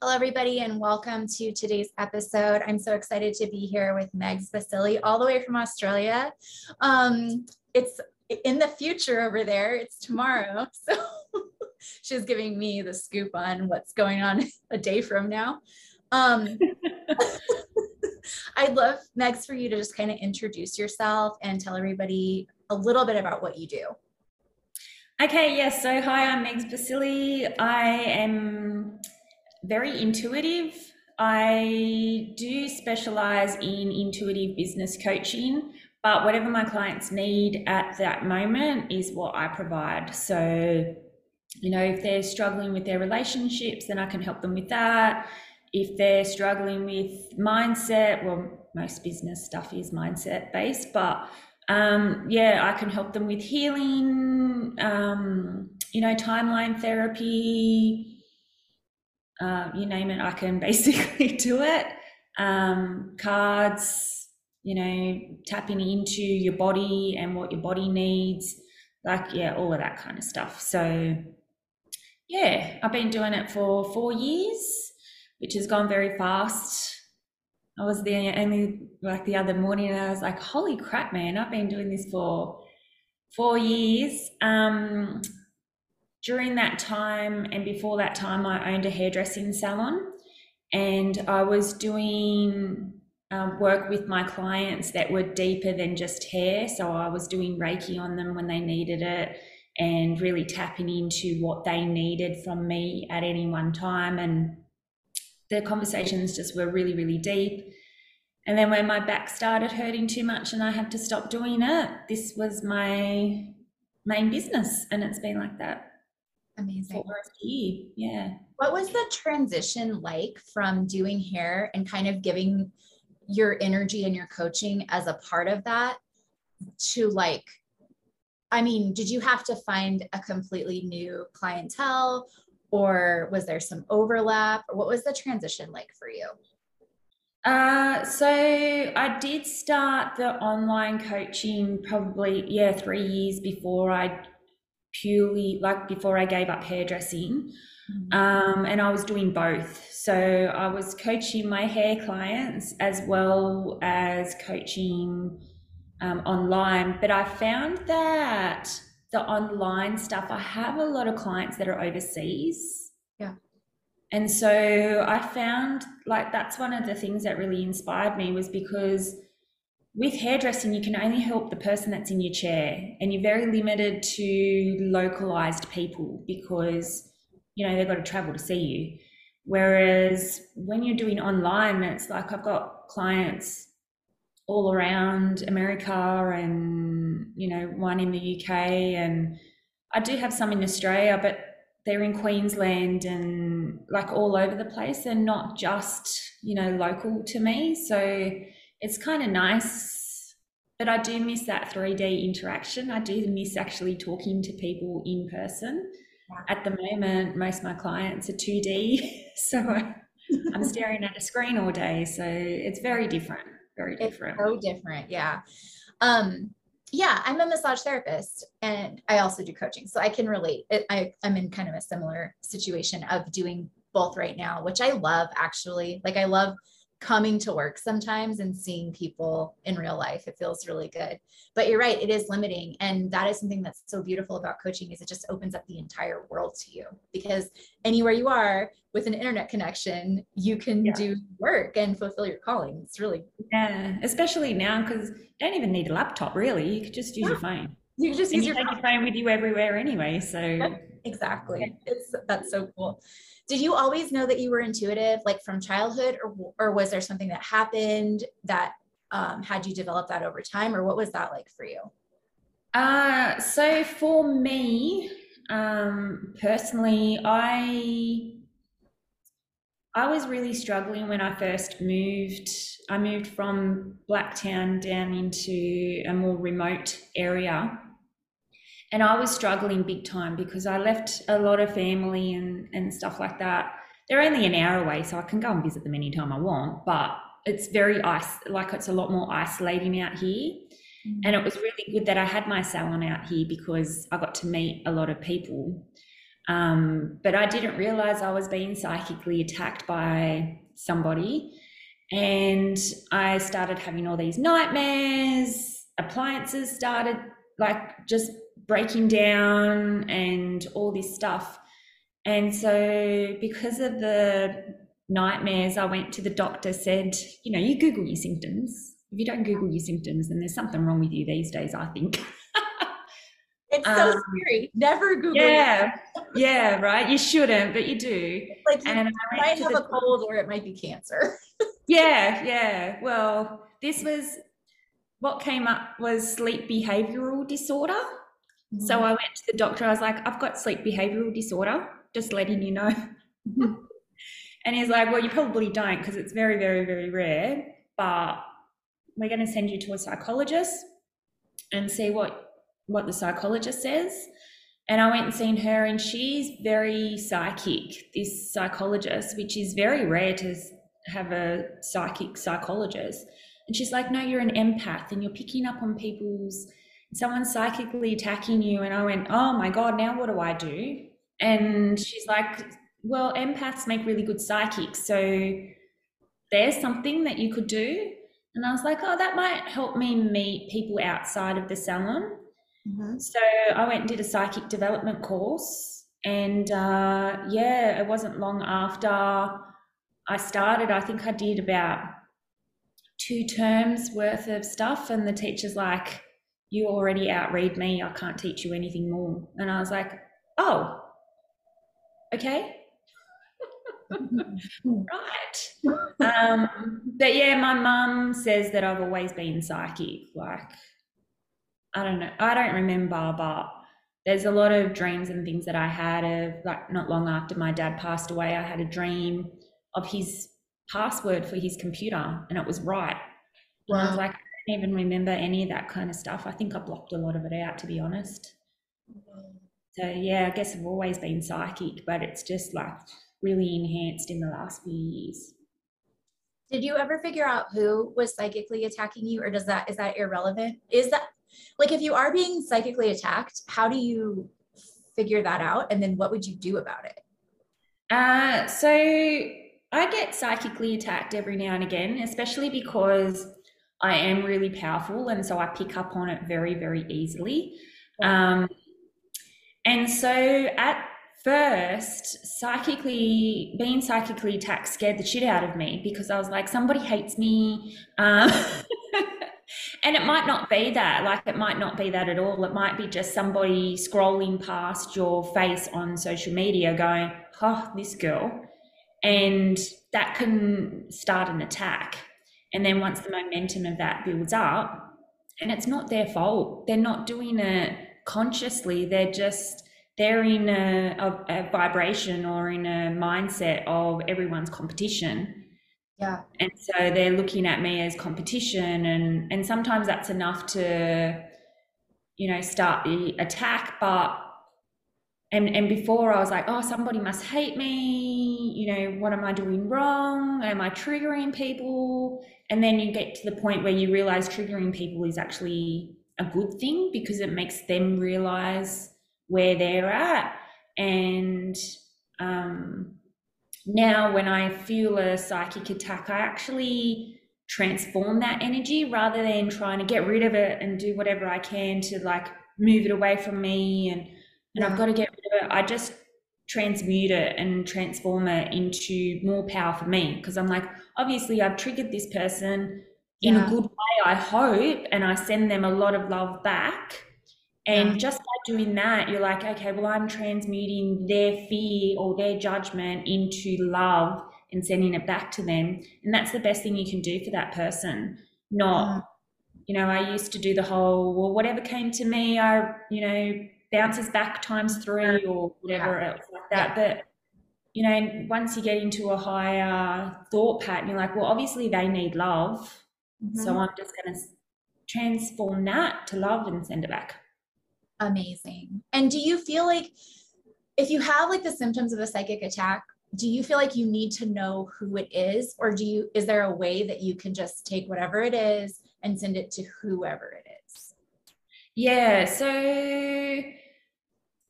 Hello, everybody, and welcome to today's episode. I'm so excited to be here with Megs Bassili, all the way from Australia. Um, it's in the future over there. It's tomorrow. So she's giving me the scoop on what's going on a day from now. Um, I'd love, Megs, for you to just kind of introduce yourself and tell everybody a little bit about what you do. Okay, yes. So, hi, I'm Megs Bassili. I am very intuitive. I do specialize in intuitive business coaching, but whatever my clients need at that moment is what I provide. So, you know, if they're struggling with their relationships, then I can help them with that. If they're struggling with mindset, well, most business stuff is mindset based, but um, yeah, I can help them with healing, um, you know, timeline therapy, uh, you name it, I can basically do it. Um, cards, you know, tapping into your body and what your body needs, like, yeah, all of that kind of stuff. So, yeah, I've been doing it for four years, which has gone very fast. I was there only like the other morning and I was like, holy crap, man, I've been doing this for four years. Um, during that time and before that time, I owned a hairdressing salon and I was doing um, work with my clients that were deeper than just hair. So I was doing Reiki on them when they needed it and really tapping into what they needed from me at any one time. And the conversations just were really, really deep. And then when my back started hurting too much and I had to stop doing it, this was my main business. And it's been like that Amazing. for a year. Yeah. What was the transition like from doing hair and kind of giving your energy and your coaching as a part of that to like, I mean, did you have to find a completely new clientele or was there some overlap? Or what was the transition like for you? Uh, so I did start the online coaching probably, yeah, three years before I purely like before I gave up hairdressing. Mm-hmm. Um, and I was doing both. So I was coaching my hair clients as well as coaching um, online. But I found that the online stuff, I have a lot of clients that are overseas. Yeah. And so I found like that's one of the things that really inspired me was because with hairdressing, you can only help the person that's in your chair, and you're very limited to localized people because you know they've got to travel to see you. Whereas when you're doing online, it's like I've got clients all around America and you know one in the UK, and I do have some in Australia, but they're in Queensland and like all over the place. They're not just you know local to me, so it's kind of nice, but I do miss that 3D interaction. I do miss actually talking to people in person. At the moment, most of my clients are 2D, so I'm staring at a screen all day. So it's very different, very different. It's so different, yeah. Um, yeah, I'm a massage therapist and I also do coaching, so I can relate. I, I'm in kind of a similar situation of doing both right now, which I love actually. Like I love coming to work sometimes and seeing people in real life it feels really good but you're right it is limiting and that is something that's so beautiful about coaching is it just opens up the entire world to you because anywhere you are with an internet connection you can yeah. do work and fulfill your calling. It's really yeah especially now because you don't even need a laptop really. You could just use yeah. your phone. You just use you your, phone. your phone. with you everywhere anyway so exactly. It's that's so cool. Did you always know that you were intuitive like from childhood or, or was there something that happened that um, had you develop that over time or what was that like for you? Uh, so for me um, personally i i was really struggling when i first moved i moved from blacktown down into a more remote area and I was struggling big time because I left a lot of family and, and stuff like that. They're only an hour away, so I can go and visit them anytime I want, but it's very ice like it's a lot more isolating out here. Mm-hmm. And it was really good that I had my salon out here because I got to meet a lot of people. Um, but I didn't realize I was being psychically attacked by somebody. And I started having all these nightmares, appliances started like just breaking down, and all this stuff. And so, because of the nightmares, I went to the doctor, said, you know, you Google your symptoms. If you don't Google your symptoms, then there's something wrong with you these days, I think. it's so um, scary. Never Google. Yeah, yeah, right. You shouldn't, but you do. Like you and might have a cold or it might be cancer. yeah, yeah. Well, this was what came up was sleep behavioral disorder. Mm-hmm. So I went to the doctor. I was like, I've got sleep behavioral disorder just letting you know. and he's like, Well, you probably don't because it's very, very, very rare, but we're going to send you to a psychologist and see what what the psychologist says. And I went and seen her, and she's very psychic, this psychologist, which is very rare to have a psychic psychologist. And she's like, No, you're an empath and you're picking up on people's, someone's psychically attacking you. And I went, Oh my God, now what do I do? And she's like, well, empaths make really good psychics. So there's something that you could do. And I was like, oh, that might help me meet people outside of the salon. Mm-hmm. So I went and did a psychic development course. And uh, yeah, it wasn't long after I started. I think I did about two terms worth of stuff. And the teacher's like, you already outread me. I can't teach you anything more. And I was like, oh, okay right um but yeah my mum says that i've always been psychic like i don't know i don't remember but there's a lot of dreams and things that i had of like not long after my dad passed away i had a dream of his password for his computer and it was right wow. i was like i don't even remember any of that kind of stuff i think i blocked a lot of it out to be honest so yeah, I guess I've always been psychic, but it's just like really enhanced in the last few years. Did you ever figure out who was psychically attacking you, or does that is that irrelevant? Is that like if you are being psychically attacked, how do you figure that out, and then what would you do about it? Uh, so I get psychically attacked every now and again, especially because I am really powerful, and so I pick up on it very, very easily. Um, and so at first, psychically, being psychically attacked scared the shit out of me because I was like, somebody hates me. Um, and it might not be that, like, it might not be that at all. It might be just somebody scrolling past your face on social media going, oh, this girl. And that can start an attack. And then once the momentum of that builds up, and it's not their fault, they're not doing it consciously they're just they're in a, a, a, vibration or in a mindset of everyone's competition yeah and so they're looking at me as competition and and sometimes that's enough to you know start the attack but and and before I was like, oh, somebody must hate me. You know, what am I doing wrong? Am I triggering people? And then you get to the point where you realize triggering people is actually a good thing because it makes them realize where they're at. And um, now, when I feel a psychic attack, I actually transform that energy rather than trying to get rid of it and do whatever I can to like move it away from me and and yeah. I've got to get rid of it. I just transmute it and transform it into more power for me because I'm like, obviously, I've triggered this person in a good way, I hope, and I send them a lot of love back. And yeah. just by doing that, you're like, okay, well, I'm transmuting their fear or their judgment into love and sending it back to them. And that's the best thing you can do for that person. Not, yeah. you know, I used to do the whole, well, whatever came to me, I, you know, bounces back times three or whatever else like that. But you know, once you get into a higher thought pattern, you're like, well, obviously they need love. Mm-hmm. So I'm just going to transform that to love and send it back. Amazing. And do you feel like if you have like the symptoms of a psychic attack, do you feel like you need to know who it is or do you is there a way that you can just take whatever it is and send it to whoever it is? Yeah, so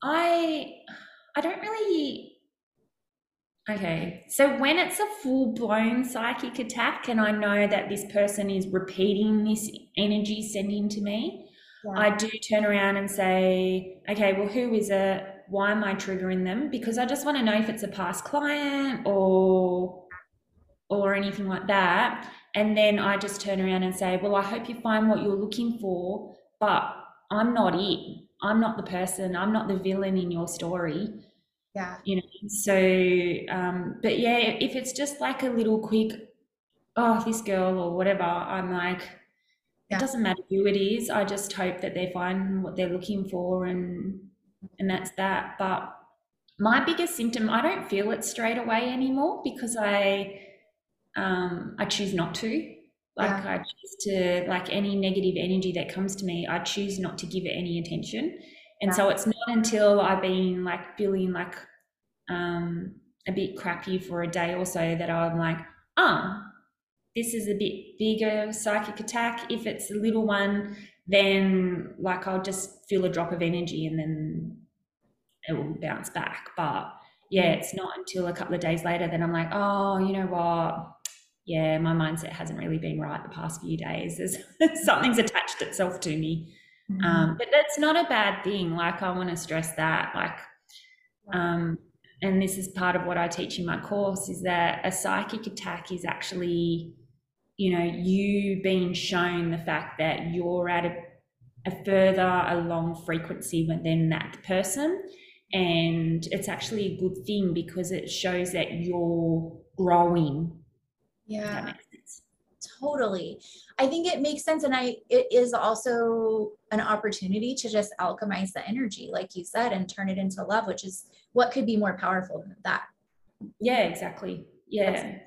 I I don't really. Okay, so when it's a full blown psychic attack, and I know that this person is repeating this energy sending to me, yeah. I do turn around and say, okay, well, who is it? Why am I triggering them? Because I just want to know if it's a past client or or anything like that. And then I just turn around and say, well, I hope you find what you're looking for, but I'm not it. I'm not the person. I'm not the villain in your story. Yeah. You know, so, um, but yeah, if it's just like a little quick, oh, this girl or whatever, I'm like, yeah. it doesn't matter who it is. I just hope that they find what they're looking for and, and that's that. But my biggest symptom, I don't feel it straight away anymore because I, um, I choose not to. Like yeah. I choose to like any negative energy that comes to me, I choose not to give it any attention. And yeah. so it's not until I've been like feeling like um, a bit crappy for a day or so that I'm like, oh, this is a bit bigger psychic attack. If it's a little one, then like I'll just feel a drop of energy and then it will bounce back. But yeah, it's not until a couple of days later that I'm like, oh, you know what? yeah, my mindset hasn't really been right the past few days. There's something's attached itself to me. Mm-hmm. Um, but that's not a bad thing. Like I want to stress that. Like, um, and this is part of what I teach in my course is that a psychic attack is actually, you know, you being shown the fact that you're at a, a further along frequency than that person. And it's actually a good thing because it shows that you're growing yeah. Totally. I think it makes sense. And I, it is also an opportunity to just alchemize the energy, like you said, and turn it into love, which is what could be more powerful than that. Yeah, exactly. Yeah.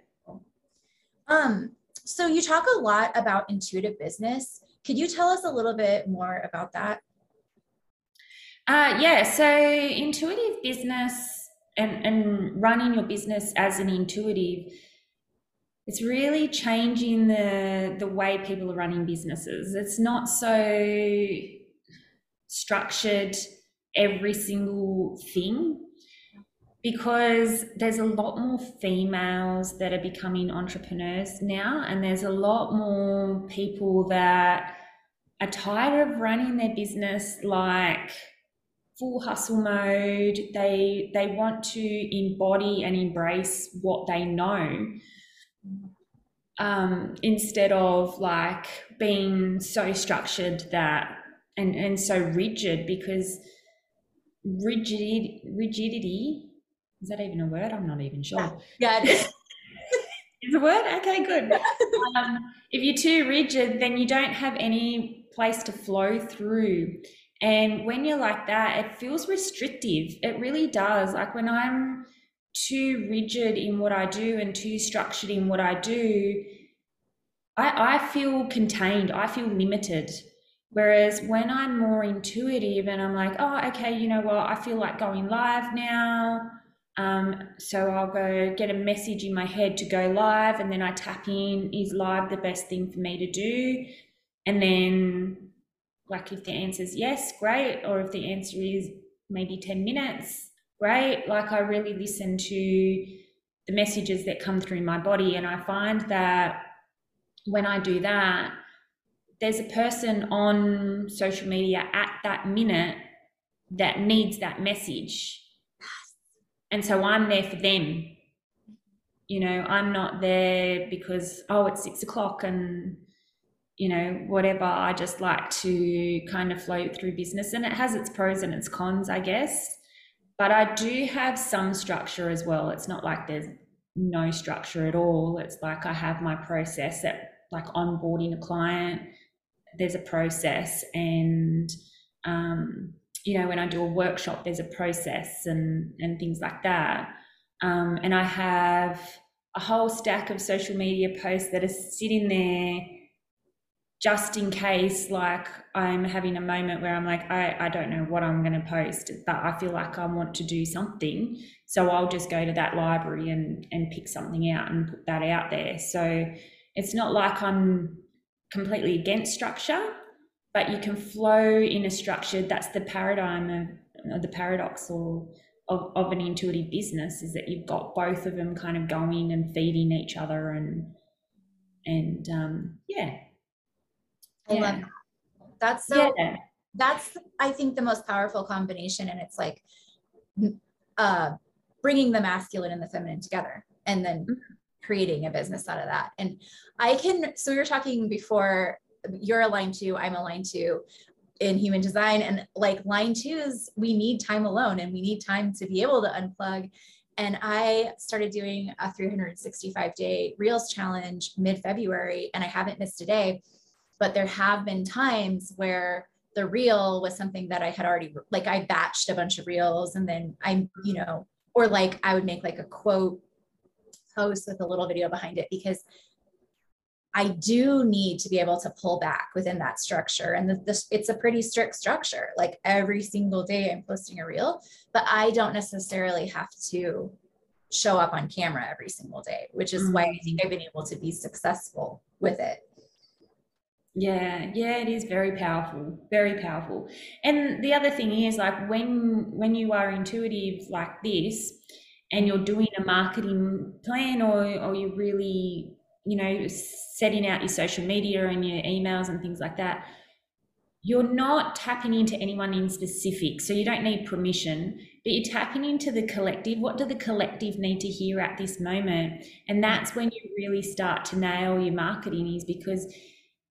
Um, so you talk a lot about intuitive business. Could you tell us a little bit more about that? Uh, yeah, so intuitive business and, and running your business as an intuitive it's really changing the the way people are running businesses. It's not so structured every single thing because there's a lot more females that are becoming entrepreneurs now and there's a lot more people that are tired of running their business like full hustle mode. They they want to embody and embrace what they know um, instead of like being so structured that and and so rigid because rigidity rigidity is that even a word? I'm not even sure. Yeah, yeah is. A word? Okay good. Um, if you're too rigid then you don't have any place to flow through. And when you're like that it feels restrictive. It really does. Like when i'm too rigid in what I do and too structured in what I do, I, I feel contained, I feel limited. Whereas when I'm more intuitive and I'm like, oh, okay, you know what, I feel like going live now. Um, so I'll go get a message in my head to go live, and then I tap in, is live the best thing for me to do? And then, like, if the answer is yes, great. Or if the answer is maybe 10 minutes, great. Like I really listen to the messages that come through my body. And I find that when I do that, there's a person on social media at that minute that needs that message. And so I'm there for them. You know, I'm not there because, oh, it's six o'clock and, you know, whatever. I just like to kind of float through business and it has its pros and its cons, I guess. But I do have some structure as well. It's not like there's no structure at all. It's like I have my process that, like onboarding a client, there's a process. And, um, you know, when I do a workshop, there's a process and, and things like that. Um, and I have a whole stack of social media posts that are sitting there just in case like I'm having a moment where I'm like, I, I don't know what I'm going to post, but I feel like I want to do something. So I'll just go to that library and, and pick something out and put that out there. So it's not like I'm completely against structure, but you can flow in a structure. That's the paradigm of, the paradox or of, of an intuitive business is that you've got both of them kind of going and feeding each other and and um, yeah I love that. That's so yeah. that's I think the most powerful combination and it's like uh bringing the masculine and the feminine together and then mm-hmm. creating a business out of that. And I can so we were talking before you're a line two, I'm a line two in human design. And like line twos we need time alone and we need time to be able to unplug. And i started doing a 365 day reels challenge mid-february and i haven't missed a day but there have been times where the reel was something that I had already like I batched a bunch of reels and then I'm, you know, or like I would make like a quote post with a little video behind it because I do need to be able to pull back within that structure. And the, the, it's a pretty strict structure. Like every single day I'm posting a reel, but I don't necessarily have to show up on camera every single day, which is mm-hmm. why I think I've been able to be successful with it. Yeah, yeah, it is very powerful, very powerful. And the other thing is like when when you are intuitive like this and you're doing a marketing plan or or you're really, you know, setting out your social media and your emails and things like that, you're not tapping into anyone in specific. So you don't need permission, but you're tapping into the collective. What do the collective need to hear at this moment? And that's when you really start to nail your marketing is because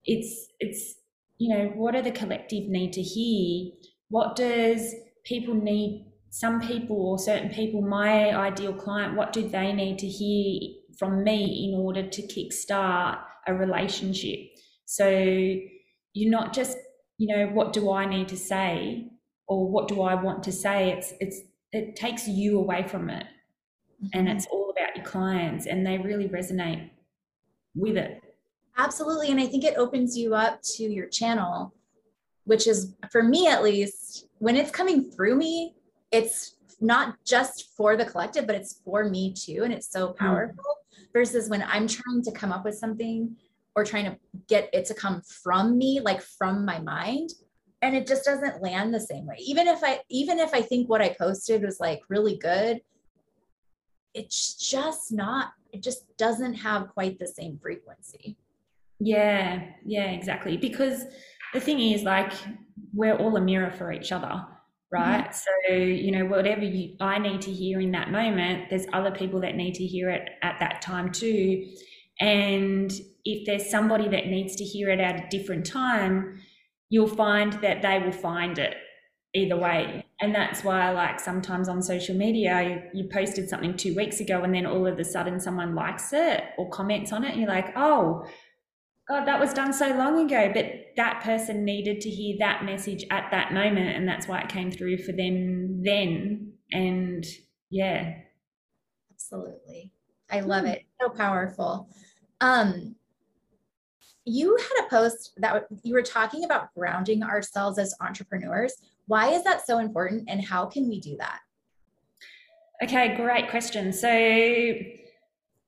it's it's you know what do the collective need to hear what does people need some people or certain people my ideal client what do they need to hear from me in order to kickstart a relationship so you're not just you know what do i need to say or what do i want to say it's it's it takes you away from it mm-hmm. and it's all about your clients and they really resonate with it Absolutely. And I think it opens you up to your channel, which is for me at least, when it's coming through me, it's not just for the collective, but it's for me too. And it's so hmm. powerful mm. Versus when I'm trying to come up with something or trying to get it to come from me, like from my mind. And it just doesn't land the same way. Even if I, even if I think what I posted was like really good, it's just not, it just doesn't have quite the same frequency. Yeah, yeah, exactly. Because the thing is, like, we're all a mirror for each other, right? Mm-hmm. So, you know, whatever you, I need to hear in that moment, there's other people that need to hear it at that time too. And if there's somebody that needs to hear it at a different time, you'll find that they will find it either way. And that's why, like, sometimes on social media, you, you, posted something two weeks ago and then all of a sudden someone likes it or comments on it. And you're like, oh, God, that was done so long ago, but that person needed to hear that message at that moment, and that's why it came through for them then. And yeah, absolutely, I love it. So powerful. Um, you had a post that you were talking about grounding ourselves as entrepreneurs. Why is that so important, and how can we do that? Okay, great question. So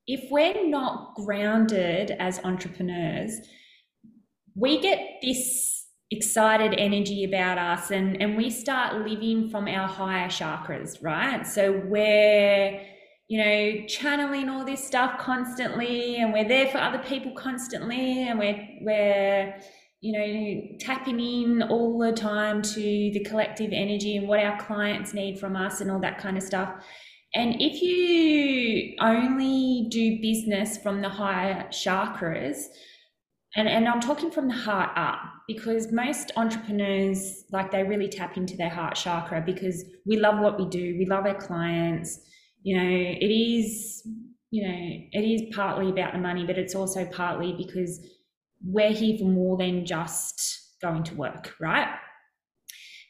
if we're not grounded as entrepreneurs, we get this excited energy about us and, and we start living from our higher chakras, right? So we're, you know, channeling all this stuff constantly and we're there for other people constantly and we're, we're, you know, tapping in all the time to the collective energy and what our clients need from us and all that kind of stuff. And if you only do business from the higher chakras, and, and I'm talking from the heart up because most entrepreneurs, like they really tap into their heart chakra because we love what we do, we love our clients. You know, it is, you know, it is partly about the money, but it's also partly because we're here for more than just going to work, right?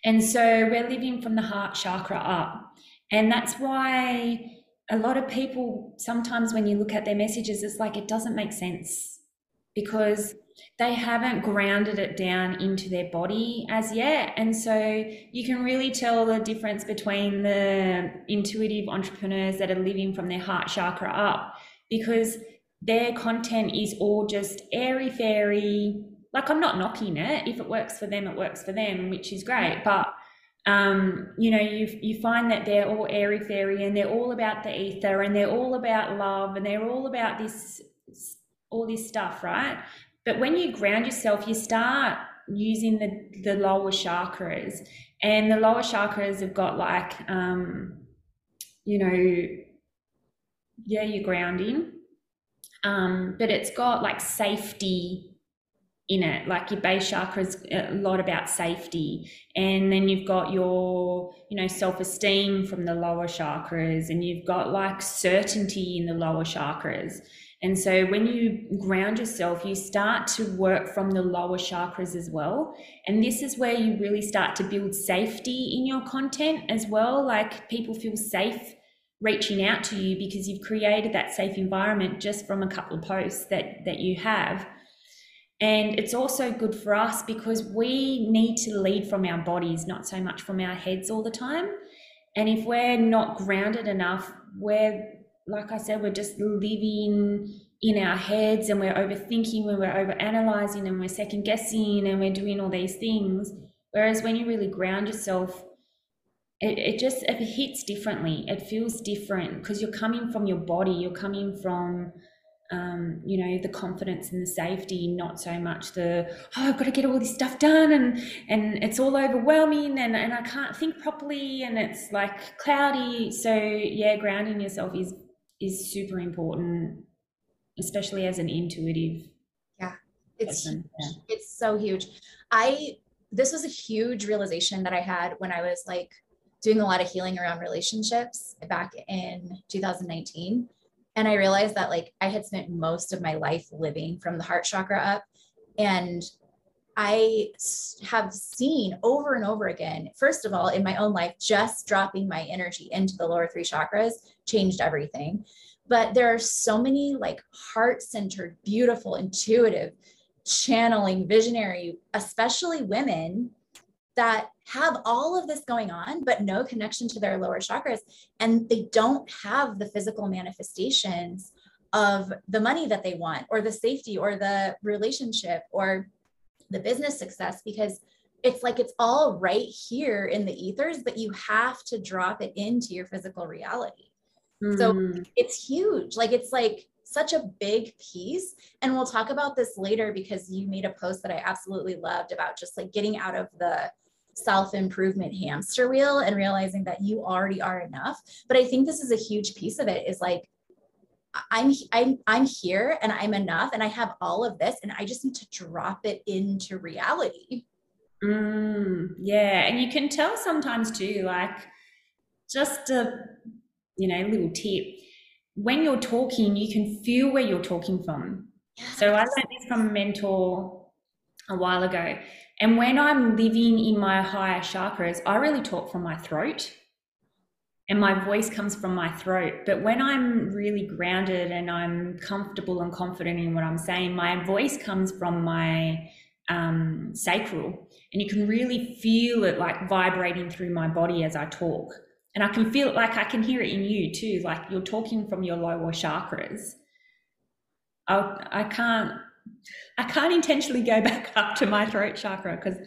And so we're living from the heart chakra up. And that's why a lot of people sometimes when you look at their messages, it's like it doesn't make sense because they haven't grounded it down into their body as yet. And so you can really tell the difference between the intuitive entrepreneurs that are living from their heart chakra up because their content is all just airy fairy. Like I'm not knocking it. If it works for them, it works for them, which is great. But um, you know, you you find that they're all airy fairy and they're all about the ether and they're all about love and they're all about this all this stuff, right? But when you ground yourself, you start using the the lower chakras, and the lower chakras have got like, um, you know, yeah, you're grounding, um, but it's got like safety in it. Like your base chakra is a lot about safety. And then you've got your, you know, self esteem from the lower chakras, and you've got like certainty in the lower chakras. And so when you ground yourself, you start to work from the lower chakras as well. And this is where you really start to build safety in your content as well. Like people feel safe reaching out to you because you've created that safe environment just from a couple of posts that that you have. And it's also good for us because we need to lead from our bodies, not so much from our heads all the time. And if we're not grounded enough, we're, like I said, we're just living in our heads and we're overthinking and we're overanalyzing and we're second guessing and we're doing all these things. Whereas when you really ground yourself, it, it just it hits differently. It feels different because you're coming from your body, you're coming from um, you know, the confidence and the safety, not so much the, oh, I've got to get all this stuff done and and it's all overwhelming and, and I can't think properly and it's like cloudy. So yeah, grounding yourself is is super important, especially as an intuitive. Yeah. It's yeah. it's so huge. I this was a huge realization that I had when I was like doing a lot of healing around relationships back in 2019 and i realized that like i had spent most of my life living from the heart chakra up. And i have seen over and over again first of all in my own life just dropping my energy into the lower three chakras changed everything. But there are so many like heart centered beautiful intuitive channeling visionary especially women that have all of this going on, but no connection to their lower chakras. And they don't have the physical manifestations of the money that they want, or the safety, or the relationship, or the business success, because it's like it's all right here in the ethers, but you have to drop it into your physical reality. Mm. So hmm. it's huge. Like it's like such a big piece. And we'll talk about this later because you made a post that I absolutely loved about just like getting out of the self improvement hamster wheel and realizing that you already are enough. But I think this is a huge piece of it is like, I'm I'm I'm here and I'm enough and I have all of this and I just need to drop it into reality. Mm, yeah, and you can tell sometimes too, like just a you know little tip. When you're talking, you can feel where you're talking from. So I learned this from a mentor a while ago. And when I'm living in my higher chakras, I really talk from my throat and my voice comes from my throat. But when I'm really grounded and I'm comfortable and confident in what I'm saying, my voice comes from my um, sacral. And you can really feel it like vibrating through my body as I talk. And I can feel it like I can hear it in you too, like you're talking from your lower chakras. I, I can't I can't intentionally go back up to my throat chakra because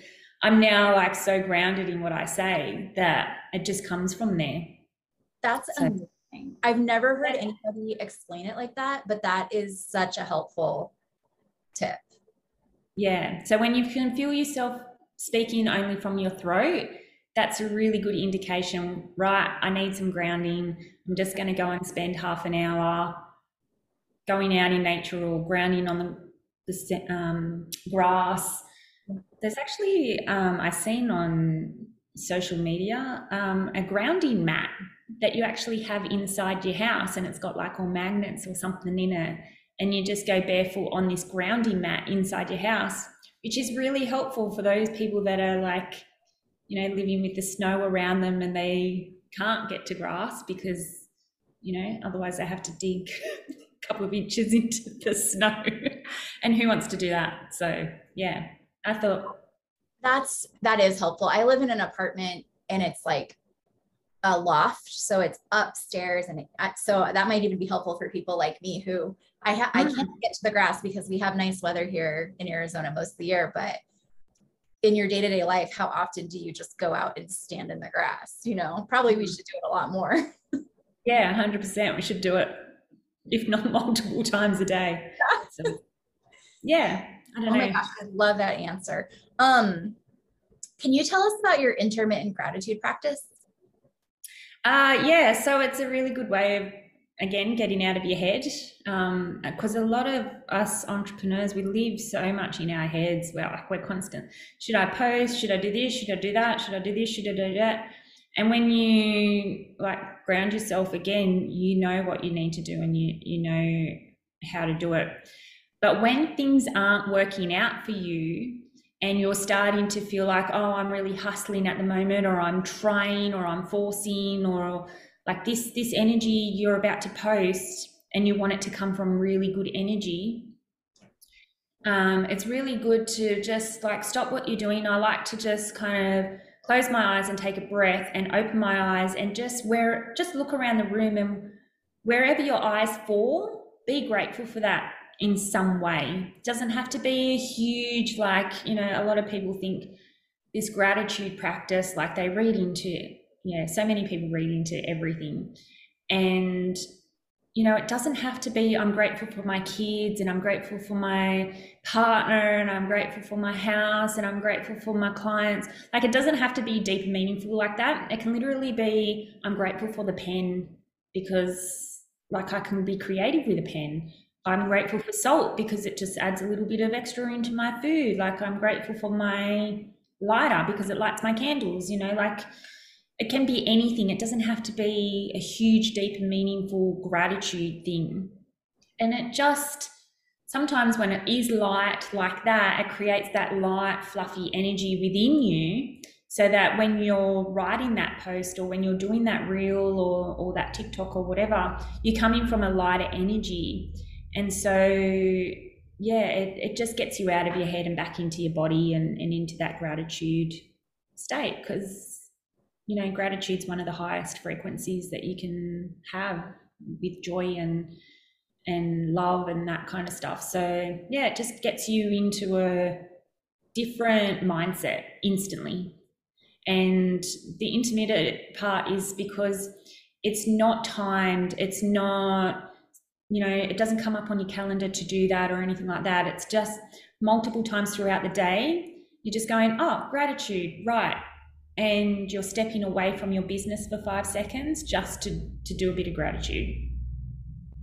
I'm now like so grounded in what I say that it just comes from there. That's so. amazing. I've never heard anybody explain it like that, but that is such a helpful tip. Yeah. So when you can feel yourself speaking only from your throat, that's a really good indication, right? I need some grounding. I'm just going to go and spend half an hour going out in nature or grounding on the the um, grass. There's actually um, I seen on social media um, a grounding mat that you actually have inside your house, and it's got like all magnets or something in it, and you just go barefoot on this grounding mat inside your house, which is really helpful for those people that are like, you know, living with the snow around them and they can't get to grass because you know otherwise they have to dig couple of inches into the snow. and who wants to do that? So yeah, I thought that's that is helpful. I live in an apartment and it's like a loft, so it's upstairs, and it, so that might even be helpful for people like me who I ha- I can't mm. get to the grass because we have nice weather here in Arizona most of the year, but in your day-to-day life how often do you just go out and stand in the grass you know probably we mm. should do it a lot more yeah 100% we should do it if not multiple times a day. So, yeah i don't oh know. my gosh i love that answer. Um can you tell us about your intermittent gratitude practice? Uh yeah so it's a really good way of again getting out of your head because um, a lot of us entrepreneurs we live so much in our heads. We're like we're constant. Should i post? Should i do this? Should i do that? Should i do this? Should i do that? And when you like ground yourself again you know what you need to do and you you know how to do it. But when things aren't working out for you and you're starting to feel like oh i'm really hustling at the moment or i'm trying or i'm forcing or like this this energy you're about to post and you want it to come from really good energy um, it's really good to just like stop what you're doing. I like to just kind of close my eyes and take a breath and open my eyes and just where just look around the room and wherever your eyes fall be grateful for that in some way it doesn't have to be a huge like you know a lot of people think this gratitude practice like they read into yeah, so many people read into everything. And, you know, it doesn't have to be, I'm grateful for my kids and I'm grateful for my partner and I'm grateful for my house and I'm grateful for my clients. Like, it doesn't have to be deep and meaningful like that. It can literally be, I'm grateful for the pen because, like, I can be creative with a pen. I'm grateful for salt because it just adds a little bit of extra into my food. Like, I'm grateful for my lighter because it lights my candles, you know, like, it can be anything. It doesn't have to be a huge, deep, meaningful gratitude thing. And it just sometimes when it is light like that, it creates that light, fluffy energy within you. So that when you're writing that post or when you're doing that reel or, or that TikTok or whatever, you're coming from a lighter energy. And so, yeah, it, it just gets you out of your head and back into your body and, and into that gratitude state because you know, gratitude's one of the highest frequencies that you can have with joy and and love and that kind of stuff. So yeah, it just gets you into a different mindset instantly. And the intermittent part is because it's not timed, it's not, you know, it doesn't come up on your calendar to do that or anything like that. It's just multiple times throughout the day. You're just going, oh, gratitude, right and you're stepping away from your business for five seconds just to, to do a bit of gratitude.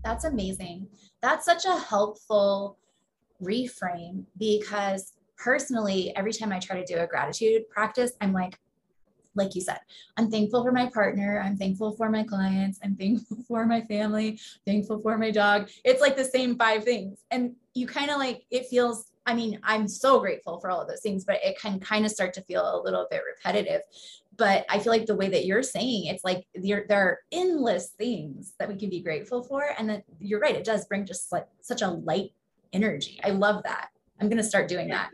That's amazing. That's such a helpful reframe because personally, every time I try to do a gratitude practice, I'm like, like you said, I'm thankful for my partner. I'm thankful for my clients. I'm thankful for my family, thankful for my dog. It's like the same five things. And you kind of like, it feels I mean, I'm so grateful for all of those things, but it can kind of start to feel a little bit repetitive. But I feel like the way that you're saying, it's like there there are endless things that we can be grateful for. And that you're right, it does bring just like such a light energy. I love that. I'm going to start doing that.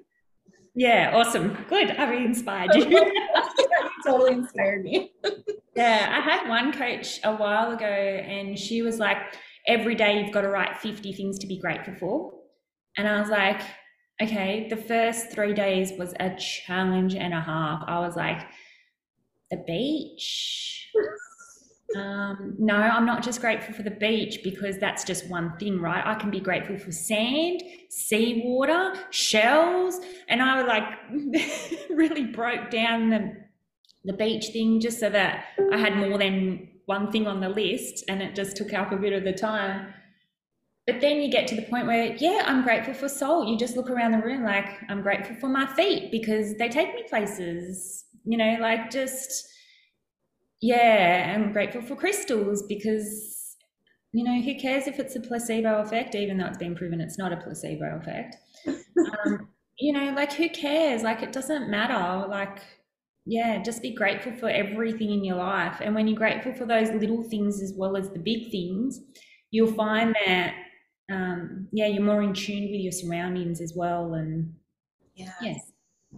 Yeah, awesome. Good. I've inspired you. you totally inspired me. yeah, I had one coach a while ago, and she was like, every day you've got to write 50 things to be grateful for. And I was like, okay, the first three days was a challenge and a half. I was like, the beach. Um, no, I'm not just grateful for the beach because that's just one thing, right? I can be grateful for sand, seawater, shells, and I was like really broke down the the beach thing just so that I had more than one thing on the list, and it just took up a bit of the time. But then you get to the point where, yeah, I'm grateful for soul. You just look around the room like, I'm grateful for my feet because they take me places, you know, like just, yeah, I'm grateful for crystals because, you know, who cares if it's a placebo effect, even though it's been proven it's not a placebo effect. um, you know, like who cares? Like it doesn't matter. Like, yeah, just be grateful for everything in your life. And when you're grateful for those little things as well as the big things, you'll find that um, yeah, you're more in tune with your surroundings as well. And yeah. Yes.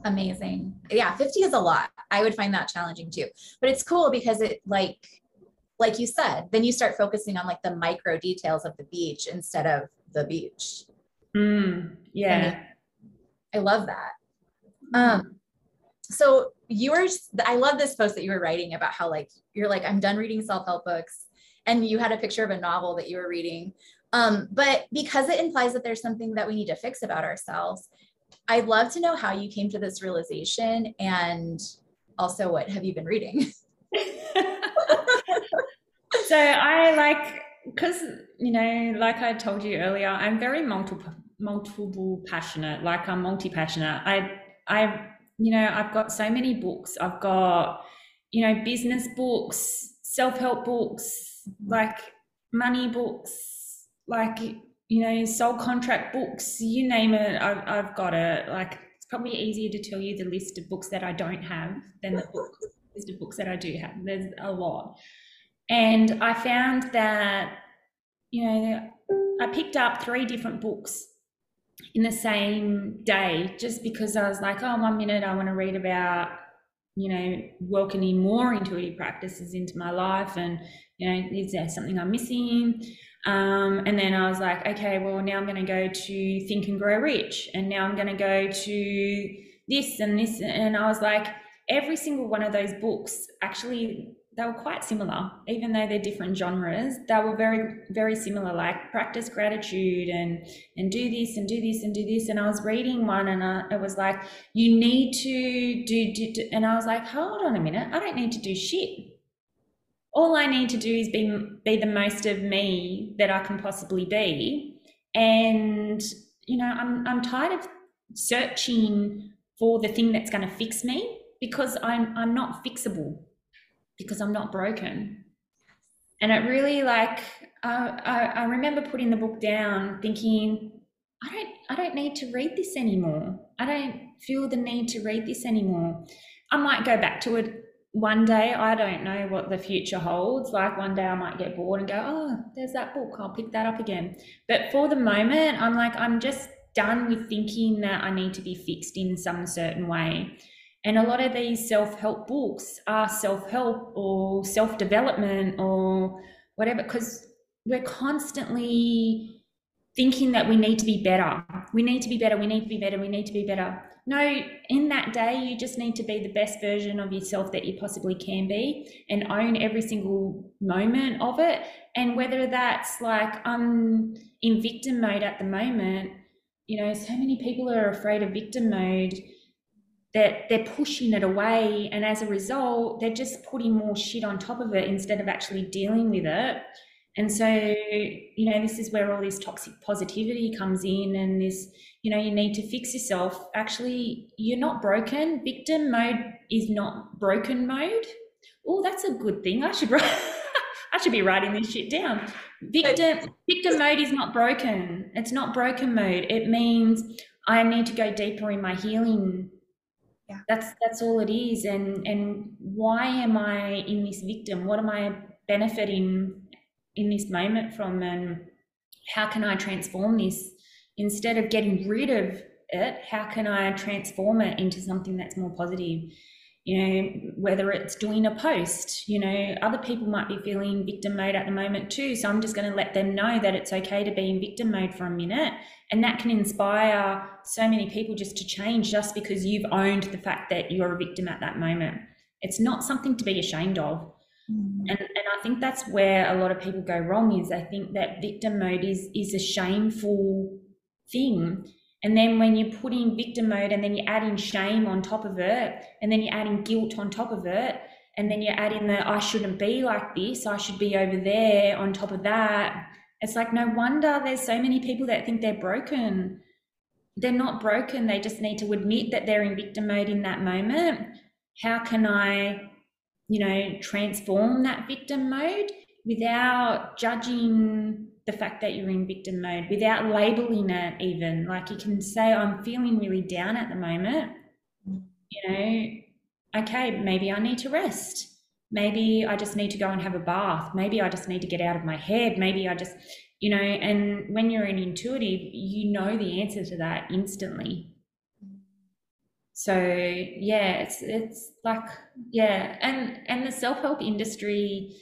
Amazing. Yeah, 50 is a lot. I would find that challenging too. But it's cool because it like like you said, then you start focusing on like the micro details of the beach instead of the beach. Mm, yeah. I, mean, I love that. Um, so you were i love this post that you were writing about how like you're like i'm done reading self-help books and you had a picture of a novel that you were reading um, but because it implies that there's something that we need to fix about ourselves i'd love to know how you came to this realization and also what have you been reading so i like because you know like i told you earlier i'm very multiple multiple passionate like i'm multi-passionate i i you know, I've got so many books. I've got, you know, business books, self help books, like money books, like, you know, soul contract books, you name it, I've, I've got it. Like, it's probably easier to tell you the list of books that I don't have than the book, list of books that I do have. There's a lot. And I found that, you know, I picked up three different books in the same day just because I was like, oh, one minute I want to read about, you know, welcoming more intuitive practices into my life and, you know, is there something I'm missing? Um, and then I was like, okay, well, now I'm going to go to Think and Grow Rich. And now I'm going to go to this and this. And I was like, every single one of those books actually they were quite similar, even though they're different genres. They were very, very similar, like practice gratitude and and do this and do this and do this. And I was reading one, and I, it was like, you need to do, do, do, and I was like, hold on a minute, I don't need to do shit. All I need to do is be be the most of me that I can possibly be, and you know, I'm I'm tired of searching for the thing that's going to fix me because I'm I'm not fixable because I'm not broken. And it really like I, I remember putting the book down, thinking, I don't I don't need to read this anymore. I don't feel the need to read this anymore. I might go back to it one day. I don't know what the future holds. Like one day I might get bored and go, oh, there's that book. I'll pick that up again. But for the moment, I'm like, I'm just done with thinking that I need to be fixed in some certain way. And a lot of these self help books are self help or self development or whatever, because we're constantly thinking that we need to be better. We need to be better. We need to be better. We need to be better. No, in that day, you just need to be the best version of yourself that you possibly can be and own every single moment of it. And whether that's like I'm in victim mode at the moment, you know, so many people are afraid of victim mode that they're pushing it away and as a result they're just putting more shit on top of it instead of actually dealing with it and so you know this is where all this toxic positivity comes in and this you know you need to fix yourself. Actually you're not broken. Victim mode is not broken mode. Oh that's a good thing. I should write i should be writing this shit down. Victim victim mode is not broken. It's not broken mode. It means i need to go deeper in my healing. Yeah. that's that's all it is. And and why am i in this victim? What am i benefiting in this moment from and how can i transform this? Instead of getting rid of it how can i transform it into something that's more positive? You know whether it's doing a post you know other people might be feeling victim mode at the moment too so i'm just going to let them know that it's okay to be in victim mode for a minute and that can inspire so many people just to change just because you've owned the fact that you're a victim at that moment. It's not something to be ashamed of mm-hmm. and, and i think that's where a lot of people go wrong is they think that victim mode is is a shameful thing and then when you put in victim mode and then you add in shame on top of it, and then you add in guilt on top of it, and then you add in the I shouldn't be like this, I should be over there on top of that. It's like no wonder there's so many people that think they're broken. They're not broken, they just need to admit that they're in victim mode in that moment. How can I, you know, transform that victim mode without judging the fact that you're in victim mode without labeling it even. Like you can say i'm feeling really down at the moment. You know okay maybe i need to rest. Maybe i just need to go and have a bath. Maybe i just need to get out of my head. Maybe i just you know and when you're an intuitive you know the answer to that instantly so yeah it's it's like yeah and and the self-help industry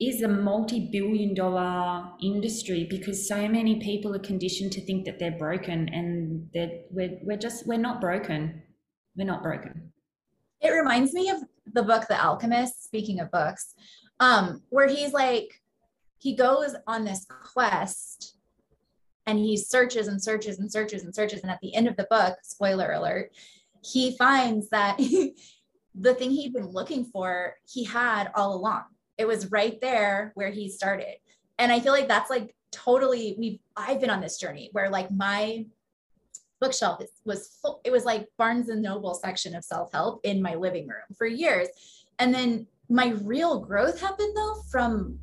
is a multi-billion dollar industry because so many people are conditioned to think that they're broken and that we're, we're just we're not broken we're not broken It reminds me of the book The Alchemist, speaking of books, um, where he's like, he goes on this quest and he searches and searches and searches and searches. And at the end of the book, spoiler alert, he finds that the thing he'd been looking for, he had all along. It was right there where he started. And I feel like that's like totally, we've, I've been on this journey where like my bookshelf was full, it was like Barnes and Noble section of self-help in my living room for years. And then my real growth happened though from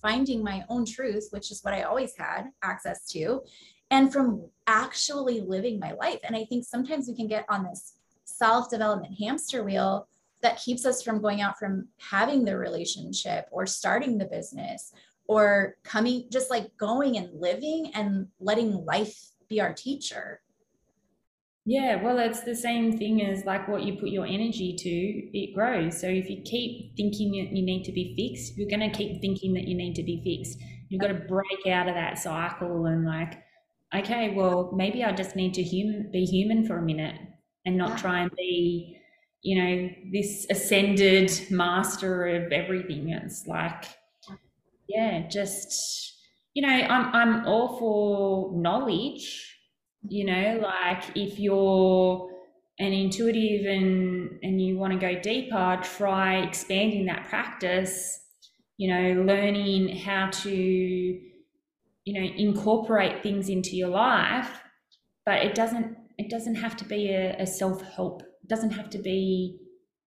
finding my own truth, which is what I always had access to, and from actually living my life. And I think sometimes we can get on this self development hamster wheel that keeps us from going out from having the relationship or starting the business or coming, just like going and living and letting life be our teacher. Yeah, well, it's the same thing as like what you put your energy to, it grows. So if you keep thinking that you need to be fixed, you're going to keep thinking that you need to be fixed. You've got to break out of that cycle and like, okay, well, maybe I just need to hum- be human for a minute and not yeah. try and be, you know, this ascended master of everything. It's like, yeah, just, you know, I'm, I'm all for knowledge you know like if you're an intuitive and and you want to go deeper try expanding that practice you know learning how to you know incorporate things into your life but it doesn't it doesn't have to be a, a self-help. It doesn't have to be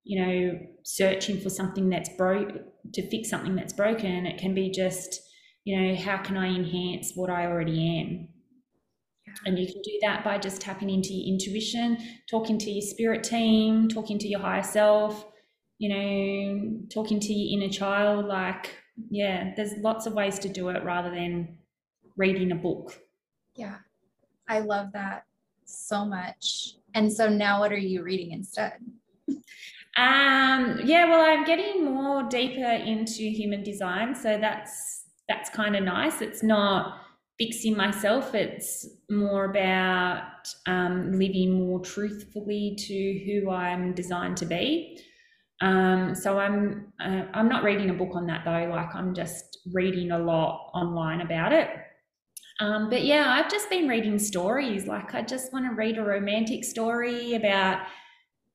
you know searching for something that's broke to fix something that's broken. It can be just you know how can i enhance what i already am? And you can do that by just tapping into your intuition, talking to your spirit team, talking to your higher self, you know, talking to your inner child. Like, yeah, there's lots of ways to do it rather than reading a book. Yeah, I love that so much. And so now what are you reading instead? um, yeah, well, I'm getting more deeper into human design. So that's, that's kind of nice. It's not, fixing myself. It's more about um, living more truthfully to who I'm designed to be. Um, so I'm uh, I'm not reading a book on that though. Like I'm just reading a lot online about it. Um, but yeah, I've just been reading stories. Like I just want to read a romantic story about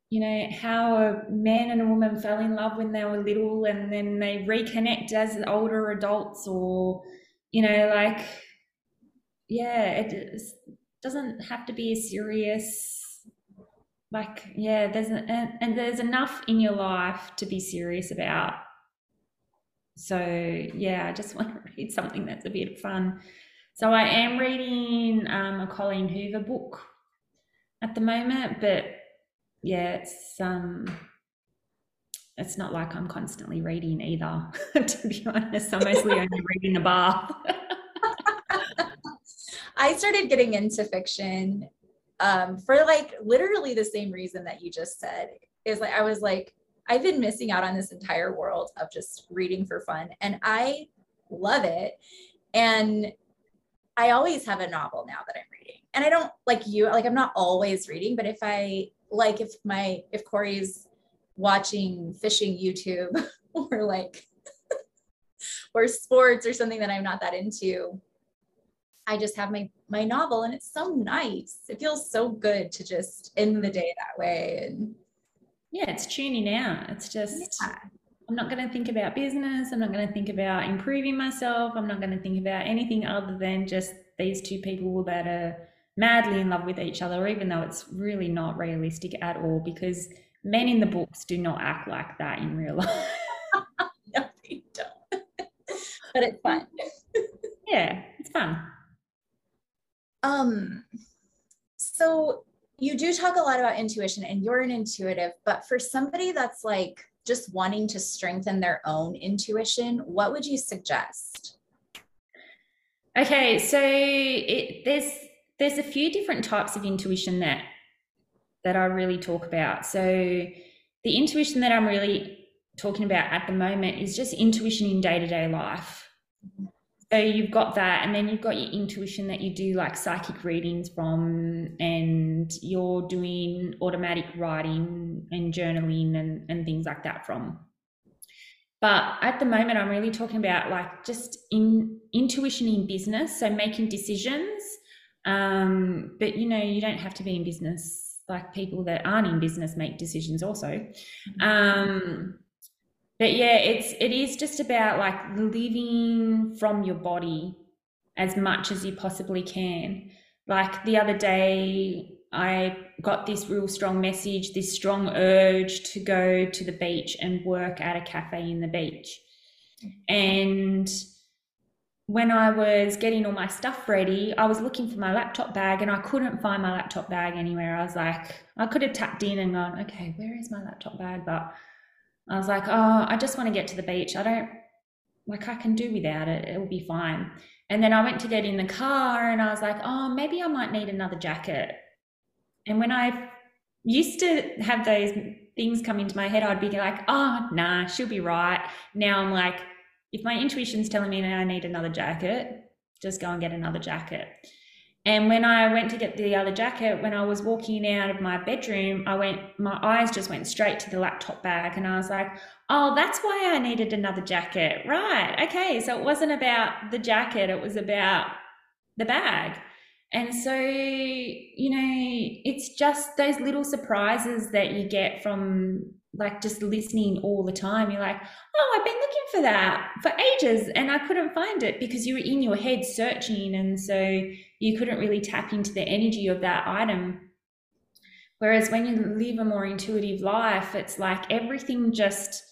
you know how a man and a woman fell in love when they were little and then they reconnect as older adults or you know like yeah, it doesn't have to be a serious. Like yeah there's and, and there's enough in your life to be serious about. So yeah i just want to read something that's a bit fun so i am reading um, a colleen hoover book at the moment but yeah it's um it's not like i'm constantly reading either to be honest. I'm mostly only reading the bath. I started getting into fiction um, for like literally the same reason that you just said is like I was like I've been missing out on this entire world of just reading for fun and I love it. And I always have a novel now that I'm reading and I don't like you like I'm not always reading but if I like if my if Corey's watching fishing YouTube or like or sports or something that I'm not that into I just have my my novel and it's so nice. It feels so good to just end the day that way and yeah, it's tuning out. It's just yeah. I'm not going to think about business. I'm not going to think about improving myself. I'm not going to think about anything other than just these two people that are madly in love with each other, even though it's really not realistic at all because men in the books do not act like that in real life. no, they don't. but it's fun. yeah, it's fun. Um, so you do talk a lot about intuition and you're an intuitive, but for somebody that's like just wanting to strengthen their own intuition, what would you suggest? Okay, so it, there's there's a few different types of intuition that that I really talk about. So the intuition that I'm really talking about at the moment is just intuition in day-to-day life. Mm-hmm. So you've got that and then you've got your intuition that you do like psychic readings from and you're doing automatic writing and journaling and, and things like that from. But at the moment i'm really talking about like just in intuition in business so making decisions. Um, but you know you don't have to be in business. Like people that aren't in business make decisions also. Um, but yeah it's it is just about like living from your body as much as you possibly can like the other day i got this real strong message this strong urge to go to the beach and work at a cafe in the beach and when I was getting all my stuff ready, I was looking for my laptop bag and I couldn't find my laptop bag anywhere. I was like, I could have tapped in and gone, okay, where is my laptop bag? But I was like, oh, I just want to get to the beach. I don't like I can do without it. It will be fine. And then I went to get in the car and I was like, oh, maybe I might need another jacket. And when I used to have those things come into my head, I'd be like, oh, nah, she'll be right. Now I'm like, if my intuition's telling me that I need another jacket, just go and get another jacket. And when I went to get the other jacket, when I was walking out of my bedroom, I went, my eyes just went straight to the laptop bag. And I was like, oh, that's why I needed another jacket. Right. Okay. So it wasn't about the jacket, it was about the bag. And so, you know, it's just those little surprises that you get from like just listening all the time. You're like, oh, I've been looking for that for ages and I couldn't find it because you were in your head searching. And so you couldn't really tap into the energy of that item. Whereas when you live a more intuitive life, it's like everything just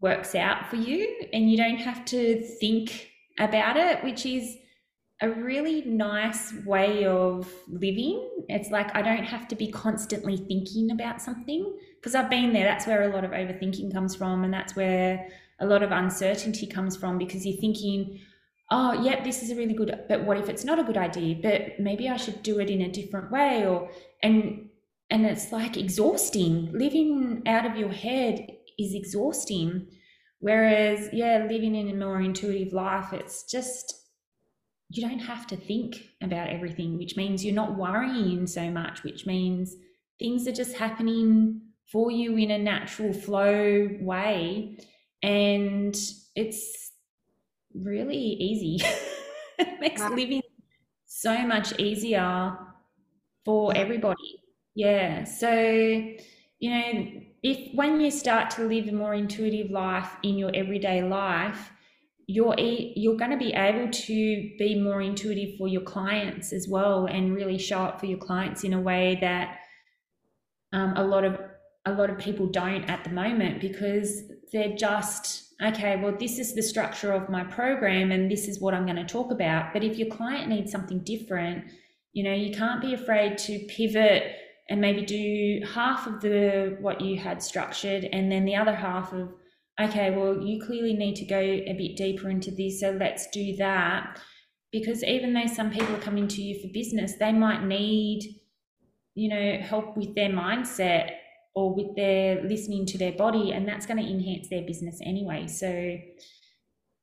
works out for you and you don't have to think about it, which is a really nice way of living. It's like I don't have to be constantly thinking about something because I've been there. That's where a lot of overthinking comes from, and that's where a lot of uncertainty comes from because you're thinking, oh, yep, this is a really good, but what if it's not a good idea? But maybe I should do it in a different way, or and and it's like exhausting. Living out of your head is exhausting. Whereas, yeah, living in a more intuitive life, it's just you don't have to think about everything, which means you're not worrying so much, which means things are just happening for you in a natural flow way. And it's really easy. it makes wow. living so much easier for everybody. Yeah. So, you know, if when you start to live a more intuitive life in your everyday life, you're you're going to be able to be more intuitive for your clients as well and really show up for your clients in a way that um, a lot of a lot of people don't at the moment because they're just okay well this is the structure of my program and this is what i'm going to talk about. But if your client needs something different you know you can't be afraid to pivot and maybe do half of the what you had structured and then the other half of okay, well, you clearly need to go a bit deeper into this, so let's do that. Because even though some people are coming to you for business, they might need, you know, help with their mindset or with their listening to their body, and that's going to enhance their business anyway. So,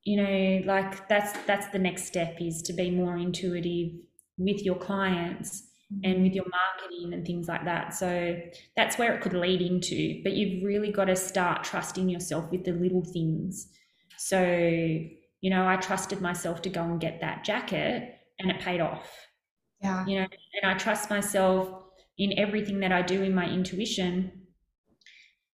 you know, like that's that's the next step is to be more intuitive with your clients and with your marketing and things like that. So that's where it could lead into. But you've really got to start trusting yourself with the little things. So, you know, I trusted myself to go and get that jacket and it paid off. Yeah. You know, and I trust myself in everything that I do in my intuition,